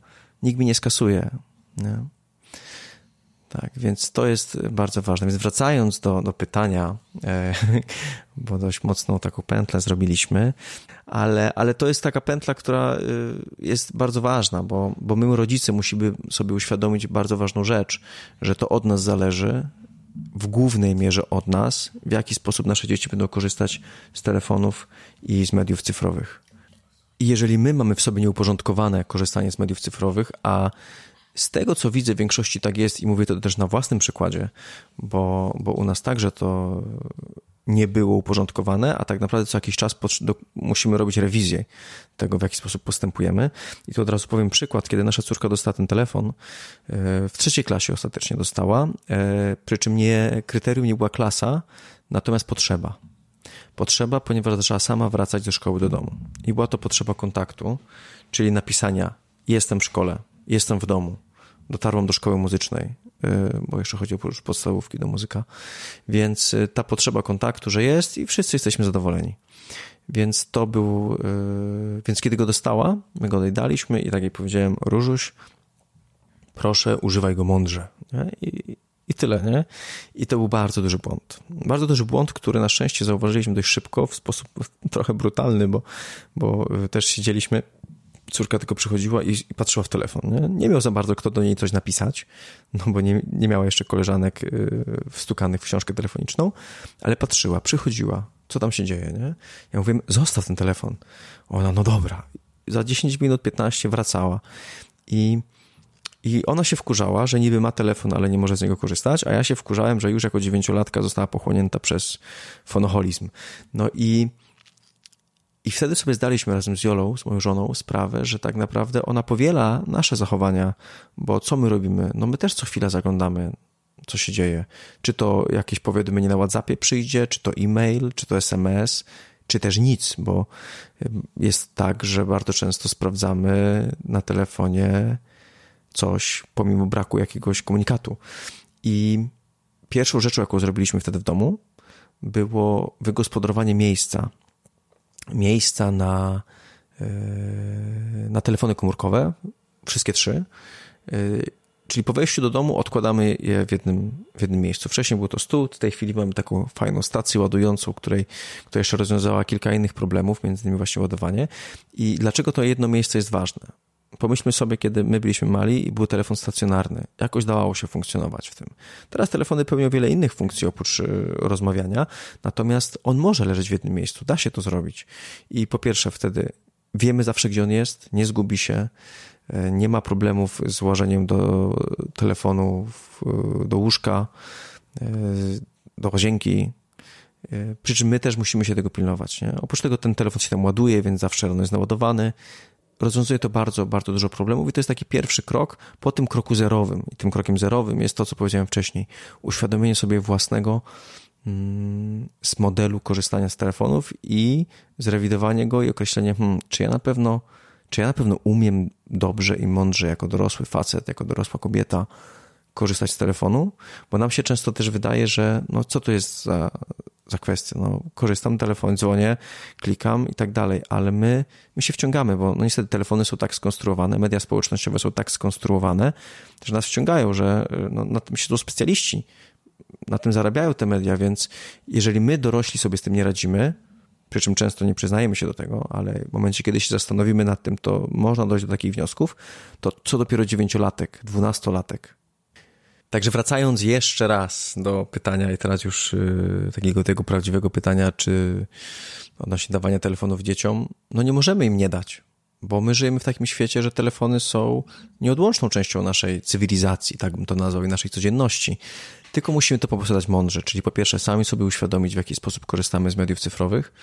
nikt mi nie skasuje. Nie? Tak, więc to jest bardzo ważne. Więc wracając do, do pytania, e, bo dość mocną taką pętlę zrobiliśmy, ale, ale to jest taka pętla, która e, jest bardzo ważna, bo, bo my, rodzice, musimy sobie uświadomić bardzo ważną rzecz, że to od nas zależy, w głównej mierze od nas, w jaki sposób nasze dzieci będą korzystać z telefonów i z mediów cyfrowych. Jeżeli my mamy w sobie nieuporządkowane korzystanie z mediów cyfrowych, a z tego, co widzę, w większości tak jest i mówię to też na własnym przykładzie, bo, bo u nas także to nie było uporządkowane, a tak naprawdę co jakiś czas musimy robić rewizję tego, w jaki sposób postępujemy. I tu od razu powiem przykład, kiedy nasza córka dostała ten telefon, e, w trzeciej klasie ostatecznie dostała, e, przy czym nie, kryterium nie była klasa, natomiast potrzeba. Potrzeba, ponieważ zaczęła sama wracać do szkoły do domu. I była to potrzeba kontaktu, czyli napisania jestem w szkole, jestem w domu, dotarłam do szkoły muzycznej, y, bo jeszcze chodzi o podstawówki do muzyka, więc y, ta potrzeba kontaktu, że jest i wszyscy jesteśmy zadowoleni. Więc to był, y, więc kiedy go dostała, my go daliśmy i tak jak powiedziałem, Różuś, proszę, używaj go mądrze. I, I tyle, nie? I to był bardzo duży błąd. Bardzo duży błąd, który na szczęście zauważyliśmy dość szybko, w sposób trochę brutalny, bo, bo też siedzieliśmy córka tylko przychodziła i, i, patrzyła w telefon. Nie? nie miał za bardzo kto do niej coś napisać, no bo nie, nie miała jeszcze koleżanek y, wstukanych w książkę telefoniczną, ale patrzyła, przychodziła, co tam się dzieje, nie? Ja mówię, zostaw ten telefon. Ona, no dobra. Za 10 minut, 15 wracała i i ona się wkurzała, że niby ma telefon, ale nie może z niego korzystać, a ja się wkurzałem, że już jako dziewięciolatka została pochłonięta przez fonoholizm. No i i wtedy sobie zdaliśmy razem z Jolą, z moją żoną, sprawę, że tak naprawdę ona powiela nasze zachowania, bo co my robimy? No my też co chwilę zaglądamy, co się dzieje. Czy to jakieś powiadomienie na WhatsAppie przyjdzie, czy to e-mail, czy to SMS. czy też nic, bo jest tak, że bardzo często sprawdzamy na telefonie coś pomimo braku jakiegoś komunikatu. I pierwszą rzeczą, jaką zrobiliśmy wtedy w domu, było wygospodarowanie miejsca. Miejsca na, e, na telefony komórkowe, wszystkie trzy. E, czyli po wejściu do domu odkładamy je w jednym, w jednym miejscu. Wcześniej był to stół, w tej chwili mamy taką fajną stację ładującą, której, która jeszcze rozwiązała kilka innych problemów, między innymi właśnie ładowanie. I dlaczego to jedno miejsce jest ważne? Pomyślmy sobie, kiedy my byliśmy mali i był telefon stacjonarny. Jakoś dawało się funkcjonować w tym. Teraz telefony pełnią wiele innych funkcji oprócz y, rozmawiania, natomiast on może leżeć w jednym miejscu. Da się to zrobić. I po pierwsze wtedy wiemy zawsze, gdzie on jest, nie zgubi się, y, nie ma problemów z łożeniem do telefonu, y, do łóżka, do łazienki, przy czym my też musimy się tego pilnować. Nie? Oprócz tego ten telefon się tam ładuje, więc zawsze on jest naładowany rozwiązuje to bardzo, bardzo dużo problemów i to jest taki pierwszy krok po tym kroku zerowym. I tym krokiem zerowym jest to, co powiedziałem wcześniej. Uświadomienie sobie własnego mm, z modelu korzystania z telefonów i zrewidowanie go i określenie, hmm, czy ja na pewno, czy ja na pewno umiem dobrze i mądrze jako dorosły facet, jako dorosła kobieta korzystać z telefonu, bo nam się często też wydaje, że no co to jest za, za kwestię. No, korzystam, telefon, dzwonię, klikam i tak dalej, ale my, my się wciągamy, bo no niestety telefony są tak skonstruowane, media społecznościowe są tak skonstruowane, że nas wciągają, że no, na tym siedzą specjaliści, na tym zarabiają te media, więc jeżeli my dorośli sobie z tym nie radzimy, przy czym często nie przyznajemy się do tego, ale w momencie, kiedy się zastanowimy nad tym, to można dojść do takich wniosków, to co dopiero dziewięciolatek, dwunastolatek, Także wracając jeszcze raz do pytania i teraz już y, takiego tego prawdziwego pytania, czy odnośnie dawania telefonów dzieciom, no nie możemy im nie dać, bo my żyjemy w takim świecie, że telefony są nieodłączną częścią naszej cywilizacji, tak bym to nazwał, i naszej codzienności. Tylko musimy to po dać mądrze, czyli po pierwsze sami sobie uświadomić, w jaki sposób korzystamy z mediów cyfrowych,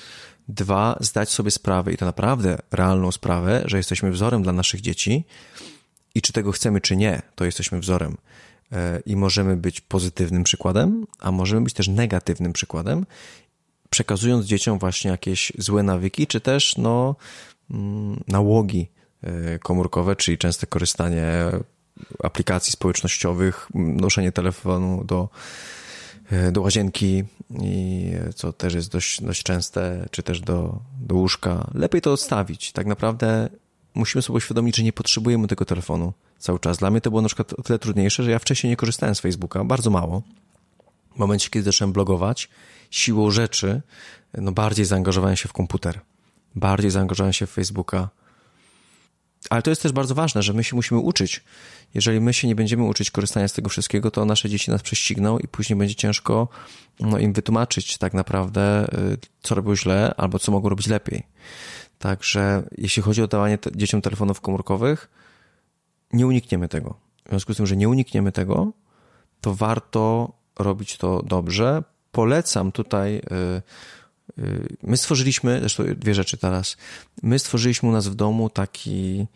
dwa, zdać sobie sprawę i to naprawdę realną sprawę, że jesteśmy wzorem dla naszych dzieci i czy tego chcemy, czy nie, to jesteśmy wzorem. I możemy być pozytywnym przykładem, a możemy być też negatywnym przykładem, przekazując dzieciom właśnie jakieś złe nawyki, czy też no, mm, nałogi e, komórkowe, czyli częste korzystanie aplikacji społecznościowych, noszenie telefonu do, e, do łazienki i co też jest dość, dość częste, czy też do, do łóżka. Lepiej to odstawić. Tak naprawdę musimy sobie uświadomić, że nie potrzebujemy tego telefonu cały czas. Dla mnie to było na przykład o tyle trudniejsze, że ja wcześniej nie korzystałem z Facebooka, bardzo mało. W momencie, kiedy zacząłem blogować, siłą rzeczy, no bardziej zaangażowałem się w komputer. Bardziej zaangażowałem się w Facebooka. Ale to jest też bardzo ważne, że my się musimy uczyć. Jeżeli my się nie będziemy uczyć korzystania z tego wszystkiego, to nasze dzieci nas prześcigną i później będzie ciężko no, im wytłumaczyć tak naprawdę, y, co robią źle albo co mogą robić lepiej. Także jeśli chodzi o dawanie dzieciom telefonów komórkowych, nie unikniemy tego. W związku z tym, że nie unikniemy tego, to warto robić to dobrze. Polecam tutaj. Y, y, my stworzyliśmy, zresztą dwie rzeczy teraz. My stworzyliśmy u nas w domu taki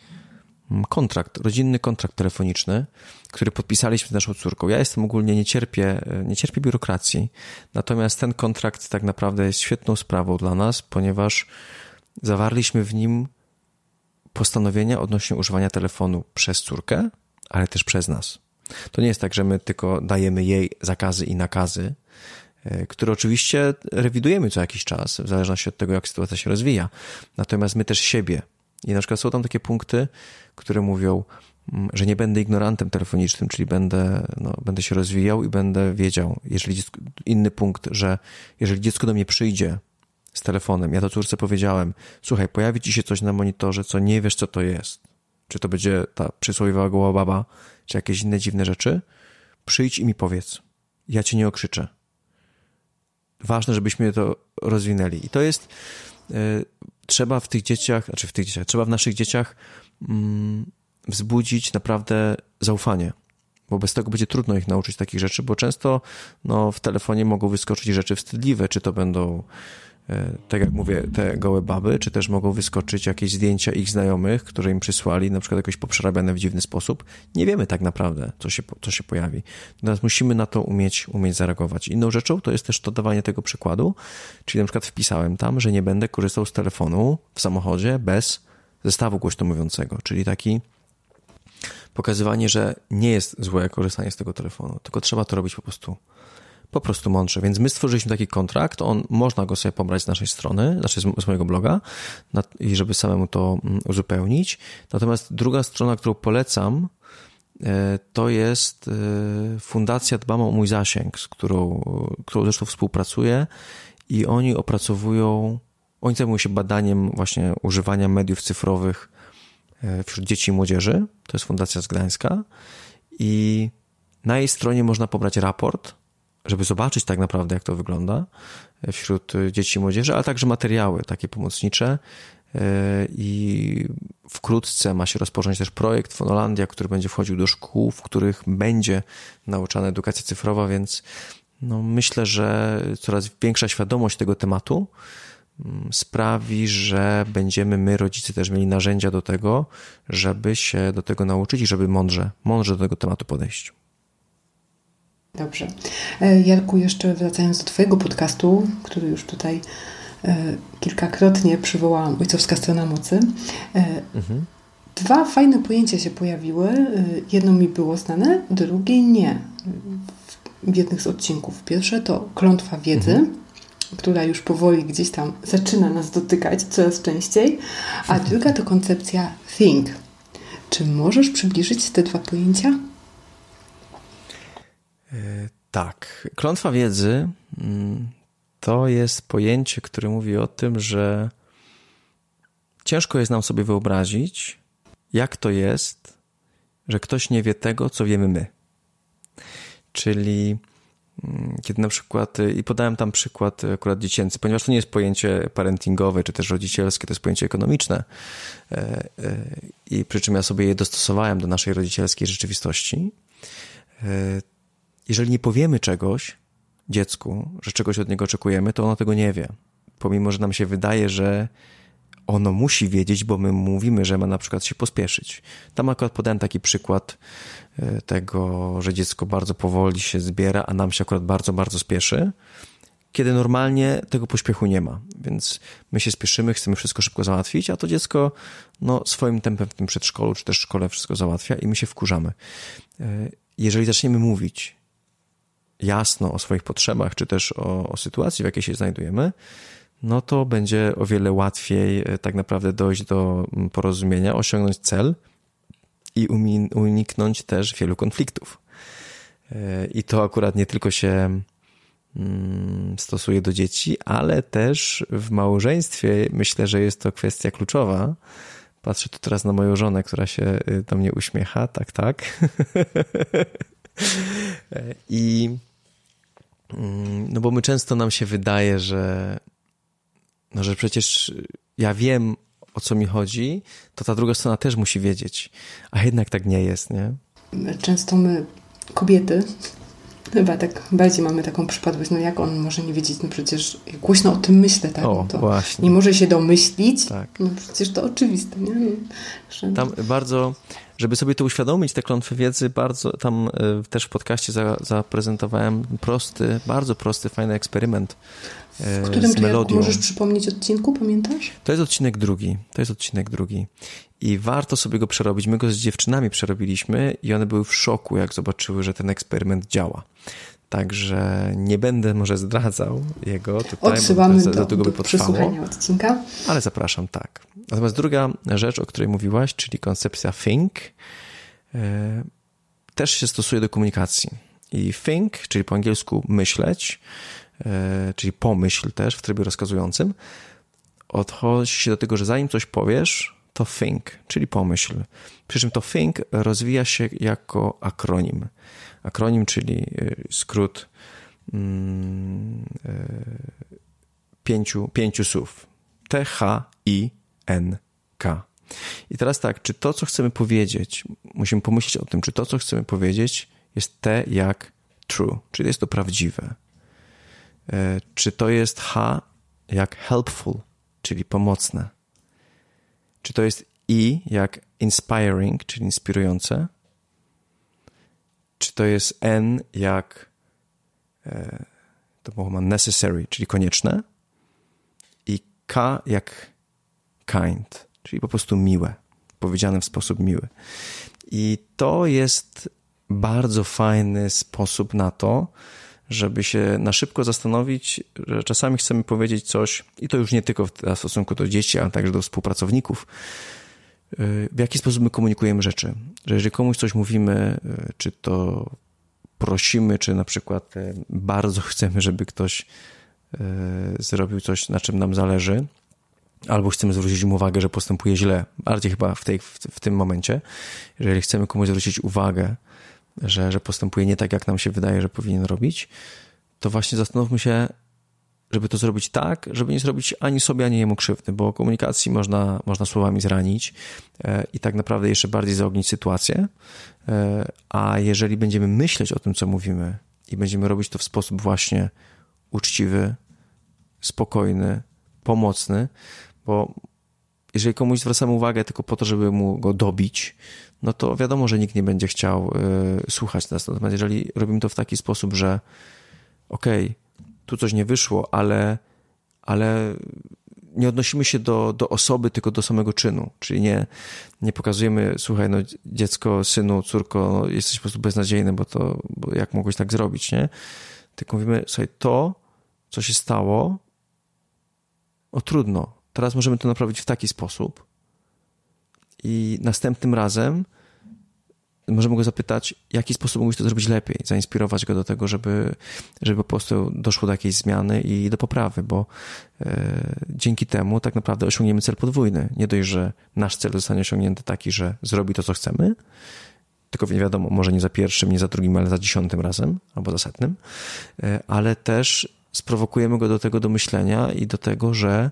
mm, kontrakt, rodzinny kontrakt telefoniczny, który podpisaliśmy z naszą córką. Ja jestem ogólnie, nie cierpię, y, nie cierpię biurokracji, natomiast ten kontrakt tak naprawdę jest świetną sprawą dla nas, ponieważ zawarliśmy w nim postanowienia odnośnie używania telefonu przez córkę, ale też przez nas. To nie jest tak, że my tylko dajemy jej zakazy i nakazy, e, które oczywiście rewidujemy co jakiś czas, w zależności od tego, jak sytuacja się rozwija. Natomiast my też siebie. I na przykład są tam takie punkty, które mówią, mm, że nie będę ignorantem telefonicznym, czyli będę, no, będę się rozwijał i będę wiedział, jeżeli inny punkt, że jeżeli dziecko do mnie przyjdzie z telefonem. Ja to córce powiedziałem, słuchaj, pojawi ci się coś na monitorze, co nie wiesz, co to jest. Czy to będzie ta przysłowiowa goła baba, czy jakieś inne dziwne rzeczy. Przyjdź i mi powiedz. Ja cię nie okrzyczę. Ważne, żebyśmy to rozwinęli. I to jest, y, trzeba w tych dzieciach, znaczy w tych dzieciach, trzeba w naszych dzieciach mm, wzbudzić naprawdę zaufanie bo bez tego będzie trudno ich nauczyć takich rzeczy, bo często no, w telefonie mogą wyskoczyć rzeczy wstydliwe, czy to będą tak jak mówię, te gołe baby, czy też mogą wyskoczyć jakieś zdjęcia ich znajomych, które im przysłali, na przykład jakoś poprzerabiane w dziwny sposób. Nie wiemy tak naprawdę, co się, co się pojawi. Natomiast musimy na to umieć, umieć zareagować. Inną rzeczą to jest też to dawanie tego przykładu, czyli na przykład wpisałem tam, że nie będę korzystał z telefonu w samochodzie bez zestawu głośno mówiącego, czyli taki pokazywanie, że nie jest złe korzystanie z tego telefonu, tylko trzeba to robić po prostu po prostu mądrze. Więc my stworzyliśmy taki kontrakt, on można go sobie pobrać z naszej strony, znaczy z, mojego bloga i żeby samemu to mm, uzupełnić. Natomiast druga strona, którą polecam, e, to jest e, Fundacja Dbam o mój zasięg, z którą, którą zresztą współpracuję i oni opracowują, oni zajmują się badaniem właśnie używania mediów cyfrowych e, wśród dzieci i młodzieży. To jest Fundacja z Gdańska i na jej stronie można pobrać raport, żeby zobaczyć tak naprawdę, jak to wygląda wśród dzieci i młodzieży, ale także materiały takie pomocnicze. E, I wkrótce ma się rozpocząć też projekt Fonolandia, który będzie wchodził do szkół, w których będzie nauczana edukacja cyfrowa, więc no myślę, że coraz większa świadomość tego tematu mm, sprawi, że będziemy my, rodzice, też mieli narzędzia do tego, żeby się do tego nauczyć i żeby mądrze, mądrze do tego tematu podejść. Dobrze. E, Jarku, jeszcze wracając do Twojego podcastu, który już tutaj e, kilkakrotnie przywołałam, Ojcowska Strona Mocy. E, mhm. Dwa fajne pojęcia się pojawiły. Jedno mi było znane, drugie nie. W jednych z odcinków. Pierwsze to klątwa wiedzy, mhm. która już powoli gdzieś tam zaczyna nas dotykać coraz częściej, a druga to koncepcja think. Czy możesz przybliżyć te dwa pojęcia? E, tak. Klątwa wiedzy mm, to jest pojęcie, które mówi o tym, że ciężko jest nam sobie wyobrazić, jak to jest, że ktoś nie wie tego, co wiemy my. Czyli mm, kiedy na przykład, i podałem tam przykład akurat dziecięcy, ponieważ to nie jest pojęcie parentingowe czy też rodzicielskie, to jest pojęcie ekonomiczne. E, e, I przy czym ja sobie je dostosowałem do naszej rodzicielskiej rzeczywistości jeżeli nie powiemy czegoś dziecku, że czegoś od niego oczekujemy, to ono tego nie wie. Pomimo, że nam się wydaje, że ono musi wiedzieć, bo my mówimy, że ma na przykład się pospieszyć. Tam akurat podałem taki przykład e, tego, że dziecko bardzo powoli się zbiera, a nam się akurat bardzo, bardzo spieszy, kiedy normalnie tego pośpiechu nie ma. Więc my się spieszymy, chcemy wszystko szybko załatwić, a to dziecko no, swoim tempem w tym przedszkolu czy też szkole wszystko załatwia i my się wkurzamy. E, jeżeli zaczniemy mówić, jasno o swoich potrzebach, czy też o, o sytuacji, w jakiej się znajdujemy, no to będzie o wiele łatwiej e, tak naprawdę dojść do mm, porozumienia, osiągnąć cel i uniknąć też wielu konfliktów. E, I to akurat nie tylko się mm, stosuje do dzieci, ale też w małżeństwie myślę, że jest to kwestia kluczowa. Patrzę tu teraz na moją żonę, która się e, do mnie uśmiecha. Tak, tak. I no bo my często nam się wydaje, że no, że przecież ja wiem, o co mi chodzi, to ta druga strona też musi wiedzieć. A jednak tak nie jest, nie? Często my, kobiety, chyba tak bardziej mamy taką przypadłość, no jak on może nie wiedzieć, no przecież głośno o tym myślę, tak? O, to właśnie. Nie może się domyślić, tak. no przecież to oczywiste, nie? No, że... Tam bardzo żeby sobie to uświadomić, te klątwy wiedzy, bardzo tam e, też w podcaście za, zaprezentowałem prosty, bardzo prosty, fajny eksperyment e, w którym z melodią. możesz przypomnieć odcinku, pamiętasz? To jest odcinek drugi. To jest odcinek drugi. I warto sobie go przerobić. My go z dziewczynami przerobiliśmy i one były w szoku, jak zobaczyły, że ten eksperyment działa. Także nie będę może zdradzał jego tutaj, Odsyłamy bo do, do, do przesłuchania odcinka. Ale zapraszam, tak. Natomiast druga rzecz, o której mówiłaś, czyli koncepcja think, e, też się stosuje do komunikacji. I think, czyli po angielsku myśleć, e, czyli pomyśl też w trybie rozkazującym, odchodzi się do tego, że zanim coś powiesz, to think, czyli pomyśl. Przy czym to think rozwija się jako akronim. Akronim, czyli e, skrót mm, pięciu, pięciu słów. T, H, I, N-K. I teraz tak, czy to, co chcemy powiedzieć, musimy pomyśleć o tym, czy to, co chcemy powiedzieć, jest T jak true, czy jest to prawdziwe. E, czy to jest H jak helpful, czyli pomocne? Czy to jest I jak inspiring, czyli inspirujące? Czy to jest N jak e, to było necessary, czyli konieczne? I K jak kind, czyli po prostu miłe, powiedziane w sposób miły. I to jest bardzo fajny sposób na to, żeby się na szybko zastanowić, że czasami chcemy powiedzieć coś, i to już nie tylko w stosunku do dzieci, ale także do współpracowników, w jaki sposób my komunikujemy rzeczy. Że jeżeli komuś coś mówimy, czy to prosimy, czy na przykład e, bardzo chcemy, żeby ktoś zrobił coś, na czym nam zależy, albo chcemy zwrócić mu uwagę, że postępuje źle, bardziej chyba w, tej, w, tym momencie, jeżeli chcemy komuś zwrócić uwagę, że, że postępuje nie tak, jak nam się wydaje, że powinien robić, to właśnie zastanówmy się, żeby to zrobić tak, żeby nie zrobić ani sobie, ani jemu krzywdy, bo komunikacji można, można słowami zranić e, i tak naprawdę jeszcze bardziej zaognić sytuację, e, a jeżeli będziemy myśleć o tym, co mówimy i będziemy robić to w sposób właśnie uczciwy, spokojny, pomocny, bo jeżeli komuś zwracamy uwagę tylko po to, żeby mu go dobić, no to wiadomo, że nikt nie będzie chciał y, słuchać nas. Natomiast jeżeli robimy to w taki sposób, że okej, okay, tu coś nie wyszło, ale, ale nie odnosimy się do, do osoby, tylko do samego czynu. Czyli nie, nie pokazujemy, słuchaj, no dziecko, synu, córko, no, jesteś po prostu beznadziejny, bo to, bo jak mogłeś tak zrobić, nie? Tylko mówimy, słuchaj, to, co się stało, o trudno. Teraz możemy to naprawić w taki sposób i następnym razem możemy go zapytać, w jaki sposób mógłbyś to zrobić lepiej, zainspirować go do tego, żeby, żeby po prostu doszło do jakiejś zmiany i do poprawy, bo e, dzięki temu tak naprawdę osiągniemy cel podwójny. Nie dość, że nasz cel zostanie osiągnięty taki, że zrobi to, co chcemy, tylko nie wiadomo, może nie za pierwszym, nie za drugim, ale za dziesiątym razem albo za setnym, e, ale też sprowokujemy go do tego do myślenia i do tego, że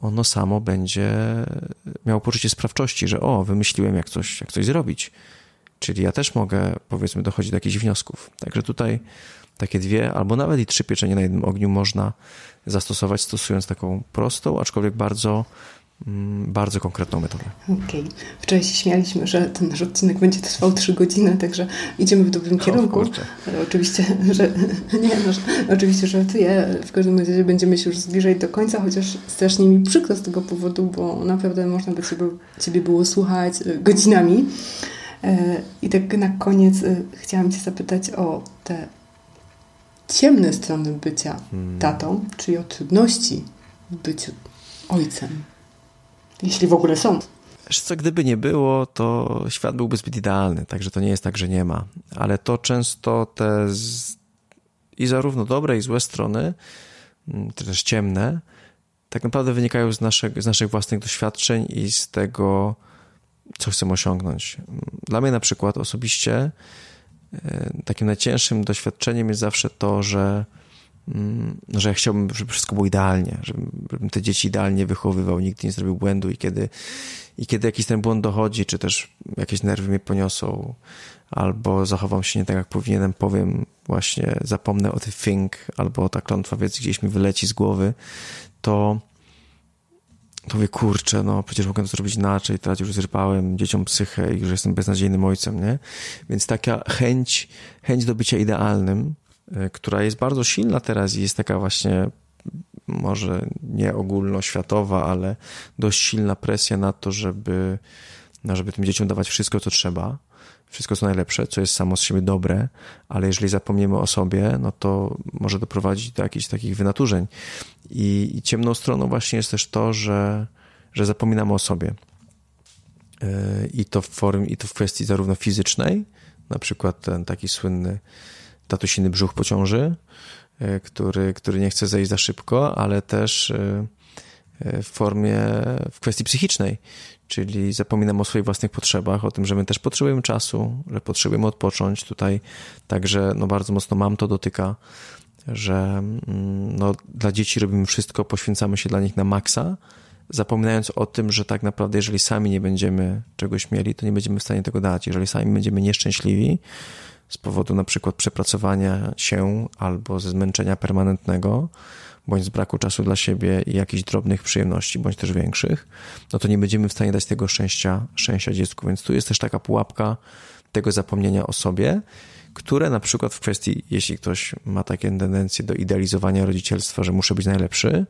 ono samo będzie miało poczucie sprawczości, że o, wymyśliłem jak coś, jak coś zrobić. Czyli ja też mogę, powiedzmy, dochodzić do jakichś wniosków. Także tutaj takie dwie albo nawet i trzy pieczenie na jednym ogniu można zastosować, stosując taką prostą, aczkolwiek bardzo mm, bardzo konkretną metodę. Okej. Okay. Wczoraj się śmialiśmy, że ten nasz odcinek będzie trwał trzy godziny, także idziemy w dobrym kierunku. Ale oczywiście, że nie, no, oczywiście żartuję. W każdym razie będziemy się już zbliżać do końca, chociaż strasznie mi przykro z tego powodu, bo naprawdę można by Ciebie, ciebie było słuchać godzinami. E, I tak na koniec e, chciałam Cię zapytać o te ciemne strony bycia hmm. tatą, czyli o trudności w byciu ojcem. Jeśli w ogóle są. Co, gdyby nie było, to świat byłby zbyt idealny, także to nie jest tak, że nie ma. Ale to często te z... i zarówno dobre, i złe strony, mm, też ciemne, tak naprawdę wynikają z naszych, z naszych własnych doświadczeń i z tego, co chcę osiągnąć. Dla mnie na przykład osobiście e, takim najcięższym doświadczeniem jest zawsze to, że, że ja chciałbym, żeby wszystko było idealnie, żebym, żebym te dzieci idealnie wychowywał, nigdy nie zrobił błędu i kiedy, i kiedy jakiś ten błąd dochodzi, czy też jakieś nerwy mnie poniosą, albo zachowam się nie tak, jak powinienem, powiem właśnie, zapomnę o the thing, albo ta klątwa wiedzy gdzieś mi wyleci z głowy, to to mówię, kurczę, no przecież mogę to zrobić inaczej, teraz już zrypałem dzieciom psychę i już jestem beznadziejnym ojcem, nie? Więc taka chęć, chęć do bycia idealnym, która jest bardzo silna teraz i jest taka właśnie może nie ogólnoświatowa, ale dość silna presja na to, żeby, no, żeby tym dzieciom dawać wszystko, co trzeba wszystko co najlepsze, co jest samo z siebie dobre, ale jeżeli zapomniemy o sobie, no to może doprowadzić do jakichś takich wynaturzeń. I, i ciemną stroną właśnie jest też to, że, że zapominamy o sobie. E, I to w formie, i to w kwestii zarówno fizycznej, na przykład ten taki słynny tatusiny brzuch po ciąży, e, który, który nie chce zejść za szybko, ale też e, w formie, w kwestii psychicznej, czyli zapominam o swoich własnych potrzebach, o tym, że my też potrzebujemy czasu, że potrzebujemy odpocząć. Tutaj także no, bardzo mocno mam to dotyka, że mm, no, dla dzieci robimy wszystko, poświęcamy się dla nich na maksa, zapominając o tym, że tak naprawdę, jeżeli sami nie będziemy czegoś mieli, to nie będziemy w stanie tego dać. Jeżeli sami będziemy nieszczęśliwi z powodu na przykład przepracowania się albo ze zmęczenia permanentnego, bądź z braku czasu dla siebie i jakichś drobnych przyjemności, bądź też większych, no to nie będziemy w stanie dać tego szczęścia, szczęścia dziecku. Więc tu jest też taka pułapka tego zapomnienia o sobie, które na przykład w kwestii, jeśli ktoś ma takie tendencje do idealizowania rodzicielstwa, że muszę być najlepszy,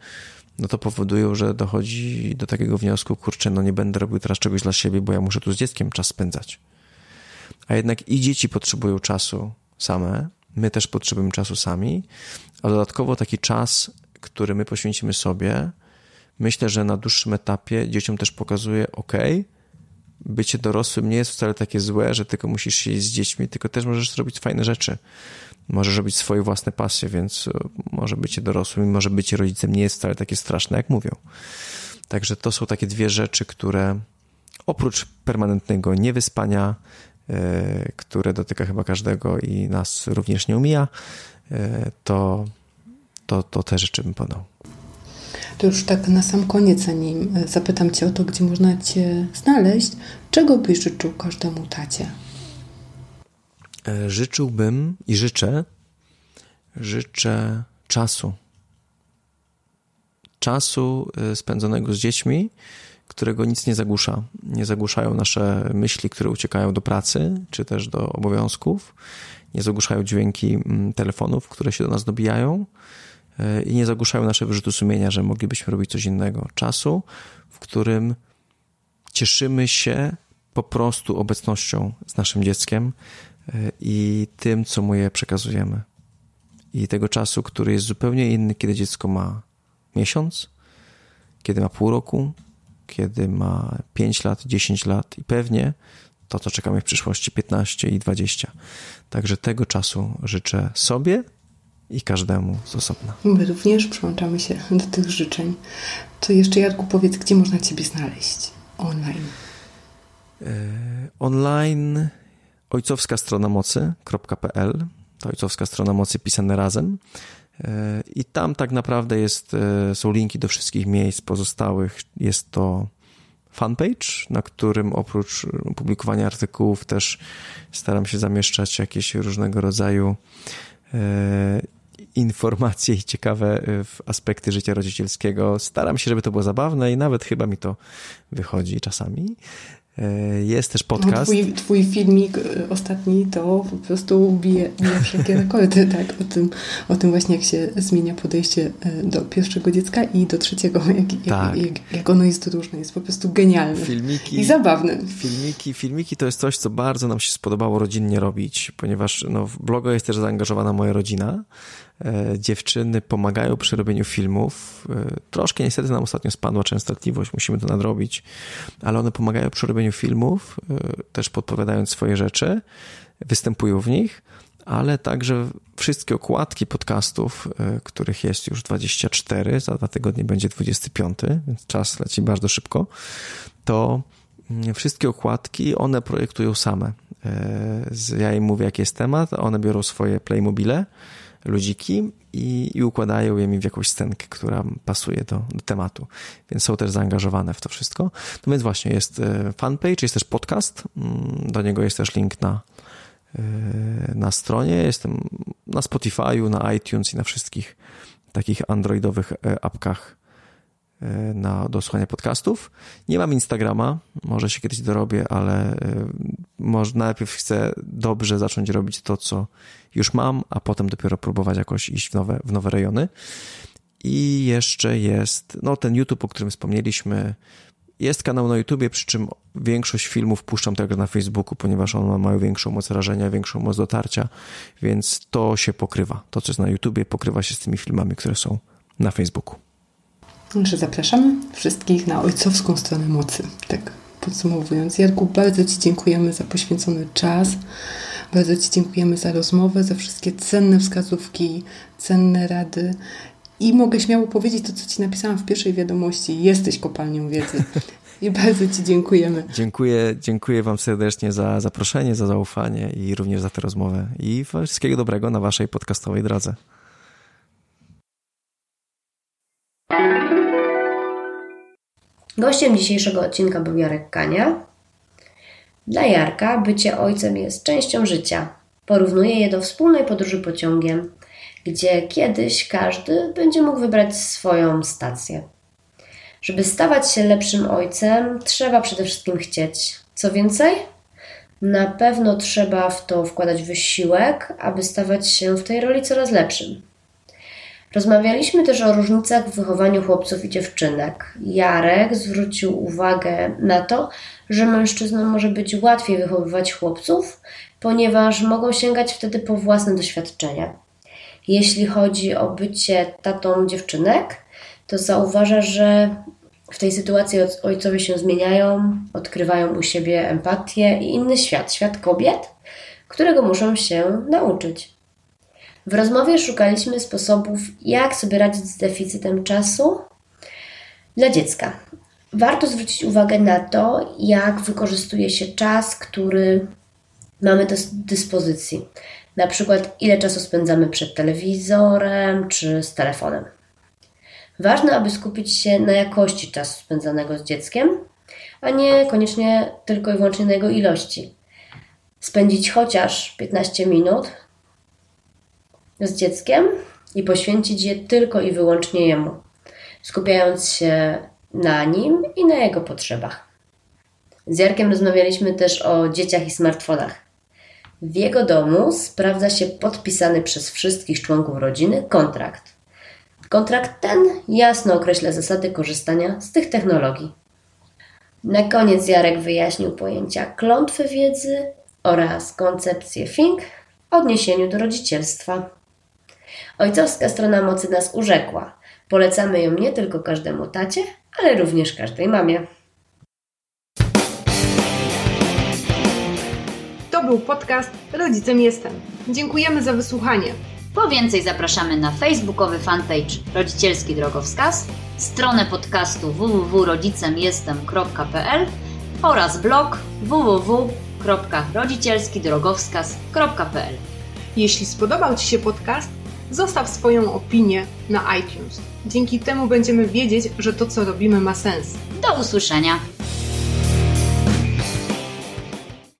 no to powodują, że dochodzi do takiego wniosku, kurczę, no nie będę robił teraz czegoś dla siebie, bo ja muszę tu z dzieckiem czas spędzać. A jednak i dzieci potrzebują czasu same, my też potrzebujemy czasu sami, a dodatkowo taki czas, który my poświęcimy sobie, myślę, że na dłuższym etapie dzieciom też pokazuje, ok, bycie dorosłym nie jest wcale takie złe, że tylko musisz się z dziećmi, tylko też możesz robić fajne rzeczy. Możesz robić swoje własne pasje, więc e, może bycie dorosłym i może bycie rodzicem nie jest wcale takie straszne, jak mówią. Także to są takie dwie rzeczy, które oprócz permanentnego niewyspania, które dotyka chyba każdego i nas również nie umija, e, to, to, to te rzeczy bym podał. To już tak na sam koniec, zanim zapytam Cię o to, gdzie można Cię znaleźć, czego byś życzył każdemu tacie? Życzyłbym i życzę, życzę czasu. Czasu spędzonego z dziećmi, którego nic nie zagłusza. Nie zagłuszają nasze myśli, które uciekają do pracy, czy też do obowiązków. Nie zagłuszają dźwięki telefonów, które się do nas dobijają i nie zagłuszają nasze wyrzuty sumienia, że moglibyśmy robić coś innego. Czasu, w którym cieszymy się po prostu obecnością z naszym dzieckiem i tym, co mu je przekazujemy. I tego czasu, który jest zupełnie inny, kiedy dziecko ma miesiąc, kiedy ma pół roku, kiedy ma 5 lat, 10 lat i pewnie to, co czekamy w przyszłości, 15 i 20. Także tego czasu życzę sobie i każdemu z osobna. My również przyłączamy się do tych życzeń. To jeszcze, Jarku, powiedz, gdzie można Ciebie znaleźć online? Yy, online ojcowska strona mocy.pl to ojcowska strona mocy pisane razem. I tam tak naprawdę jest, yy, są linki do wszystkich miejsc pozostałych. Jest to fanpage, na którym oprócz publikowania artykułów też staram się zamieszczać jakieś różnego rodzaju informacje i ciekawe aspekty życia rodzicielskiego. Staram się, żeby to było zabawne i nawet chyba mi to wychodzi czasami. Jest też podcast. No, twój, twój filmik y, ostatni to po prostu bije, bije wszelkie rekordy, tak? O tym, o tym właśnie, jak się zmienia podejście y, do pierwszego dziecka i do trzeciego, jak, tak. jak, jak, jak ono jest różne. Jest po prostu genialne filmiki, i zabawne. Filmiki, filmiki to jest coś, co bardzo nam się spodobało rodzinnie robić, ponieważ no, w blogu jest też zaangażowana moja rodzina, E, dziewczyny pomagają przy robieniu filmów. E, troszkę niestety nam ostatnio spadła częstotliwość, musimy to nadrobić, ale one pomagają przy robieniu filmów, e, też podpowiadając swoje rzeczy, występują w nich, ale także wszystkie okładki podcastów, których jest już 24, za dwa tygodnie będzie 25, więc czas leci bardzo szybko, to mm, wszystkie okładki one projektują same. Ja im mówię, jaki jest temat, one biorą swoje Playmobile, ludziki i, i układają je mi w jakąś scenkę, która pasuje do, do, tematu. Więc są też zaangażowane w to wszystko. No więc właśnie jest e, fanpage, jest też podcast. Mm, do niego jest też link na, e, na stronie. Jestem na Spotify'u, na iTunes i na wszystkich takich androidowych e, apkach na, do słuchania podcastów. Nie mam Instagrama, może się kiedyś dorobię, ale e, może najpierw chcę dobrze zacząć robić to, co już mam, a potem dopiero próbować jakoś iść w nowe, w nowe rejony. I jeszcze jest, no ten YouTube, o którym wspomnieliśmy, jest kanał na YouTubie, przy czym większość filmów puszczam także na Facebooku, ponieważ one mają większą moc rażenia, większą moc dotarcia, więc to się pokrywa. To, co jest na YouTubie, pokrywa się z tymi filmami, które są na Facebooku że zapraszamy wszystkich na ojcowską stronę mocy. Tak podsumowując, Jarku, bardzo Ci dziękujemy za poświęcony czas. Bardzo Ci dziękujemy za rozmowę, za wszystkie cenne wskazówki, cenne rady. I mogę śmiało powiedzieć to, co Ci napisałam w pierwszej wiadomości. Jesteś kopalnią wiedzy. I bardzo Ci dziękujemy. Dziękuję, dziękuję Wam serdecznie za zaproszenie, za zaufanie i również za tę rozmowę. I wszystkiego dobrego na Waszej podcastowej drodze. Gościem dzisiejszego odcinka był Jarek Kania. Dla Jarka bycie ojcem jest częścią życia. Porównuje je do wspólnej podróży pociągiem. gdzie kiedyś każdy będzie mógł wybrać swoją stację. Żeby stawać się lepszym ojcem, trzeba przede wszystkim chcieć. Co więcej, na pewno trzeba w to wkładać wysiłek, aby stawać się w tej roli coraz lepszym. Rozmawialiśmy też o różnicach w wychowaniu chłopców i dziewczynek. Jarek zwrócił uwagę na to, że mężczyznom może być łatwiej wychowywać chłopców, ponieważ mogą sięgać wtedy po własne doświadczenia. Jeśli chodzi o bycie tatą dziewczynek, to zauważa, że w tej sytuacji ojcowie się zmieniają, odkrywają u siebie empatię i inny świat, świat kobiet, którego muszą się nauczyć. W rozmowie szukaliśmy sposobów, jak sobie radzić z deficytem czasu dla dziecka. Warto zwrócić uwagę na to, jak wykorzystuje się czas, który mamy do dyspozycji. Na przykład, ile czasu spędzamy przed telewizorem czy z telefonem. Ważne, aby skupić się na jakości czasu spędzanego z dzieckiem, a nie koniecznie tylko i wyłącznie na jego ilości. Spędzić chociaż 15 minut z dzieckiem i poświęcić je tylko i wyłącznie jemu, skupiając się na nim i na jego potrzebach. Z Jarkiem rozmawialiśmy też o dzieciach i smartfonach. W jego domu sprawdza się podpisany przez wszystkich członków rodziny kontrakt. Kontrakt ten jasno określa zasady korzystania z tych technologii. Na koniec Jarek wyjaśnił pojęcia klątwy wiedzy oraz koncepcję FING w odniesieniu do rodzicielstwa. Ojcowska strona mocy nas urzekła. Polecamy ją nie tylko każdemu tacie, ale również każdej mamie. To był podcast Rodzicem Jestem. Dziękujemy za wysłuchanie. Po więcej zapraszamy na facebookowy fanpage Rodzicielski Drogowskaz, stronę podcastu www.rodzicemjestem.pl oraz blog www.rodzicielskidrogowskaz.pl. Jeśli spodobał Ci się podcast, zostaw swoją opinię na iTunes. Dzięki temu będziemy wiedzieć, że to, co robimy, ma sens. Do usłyszenia!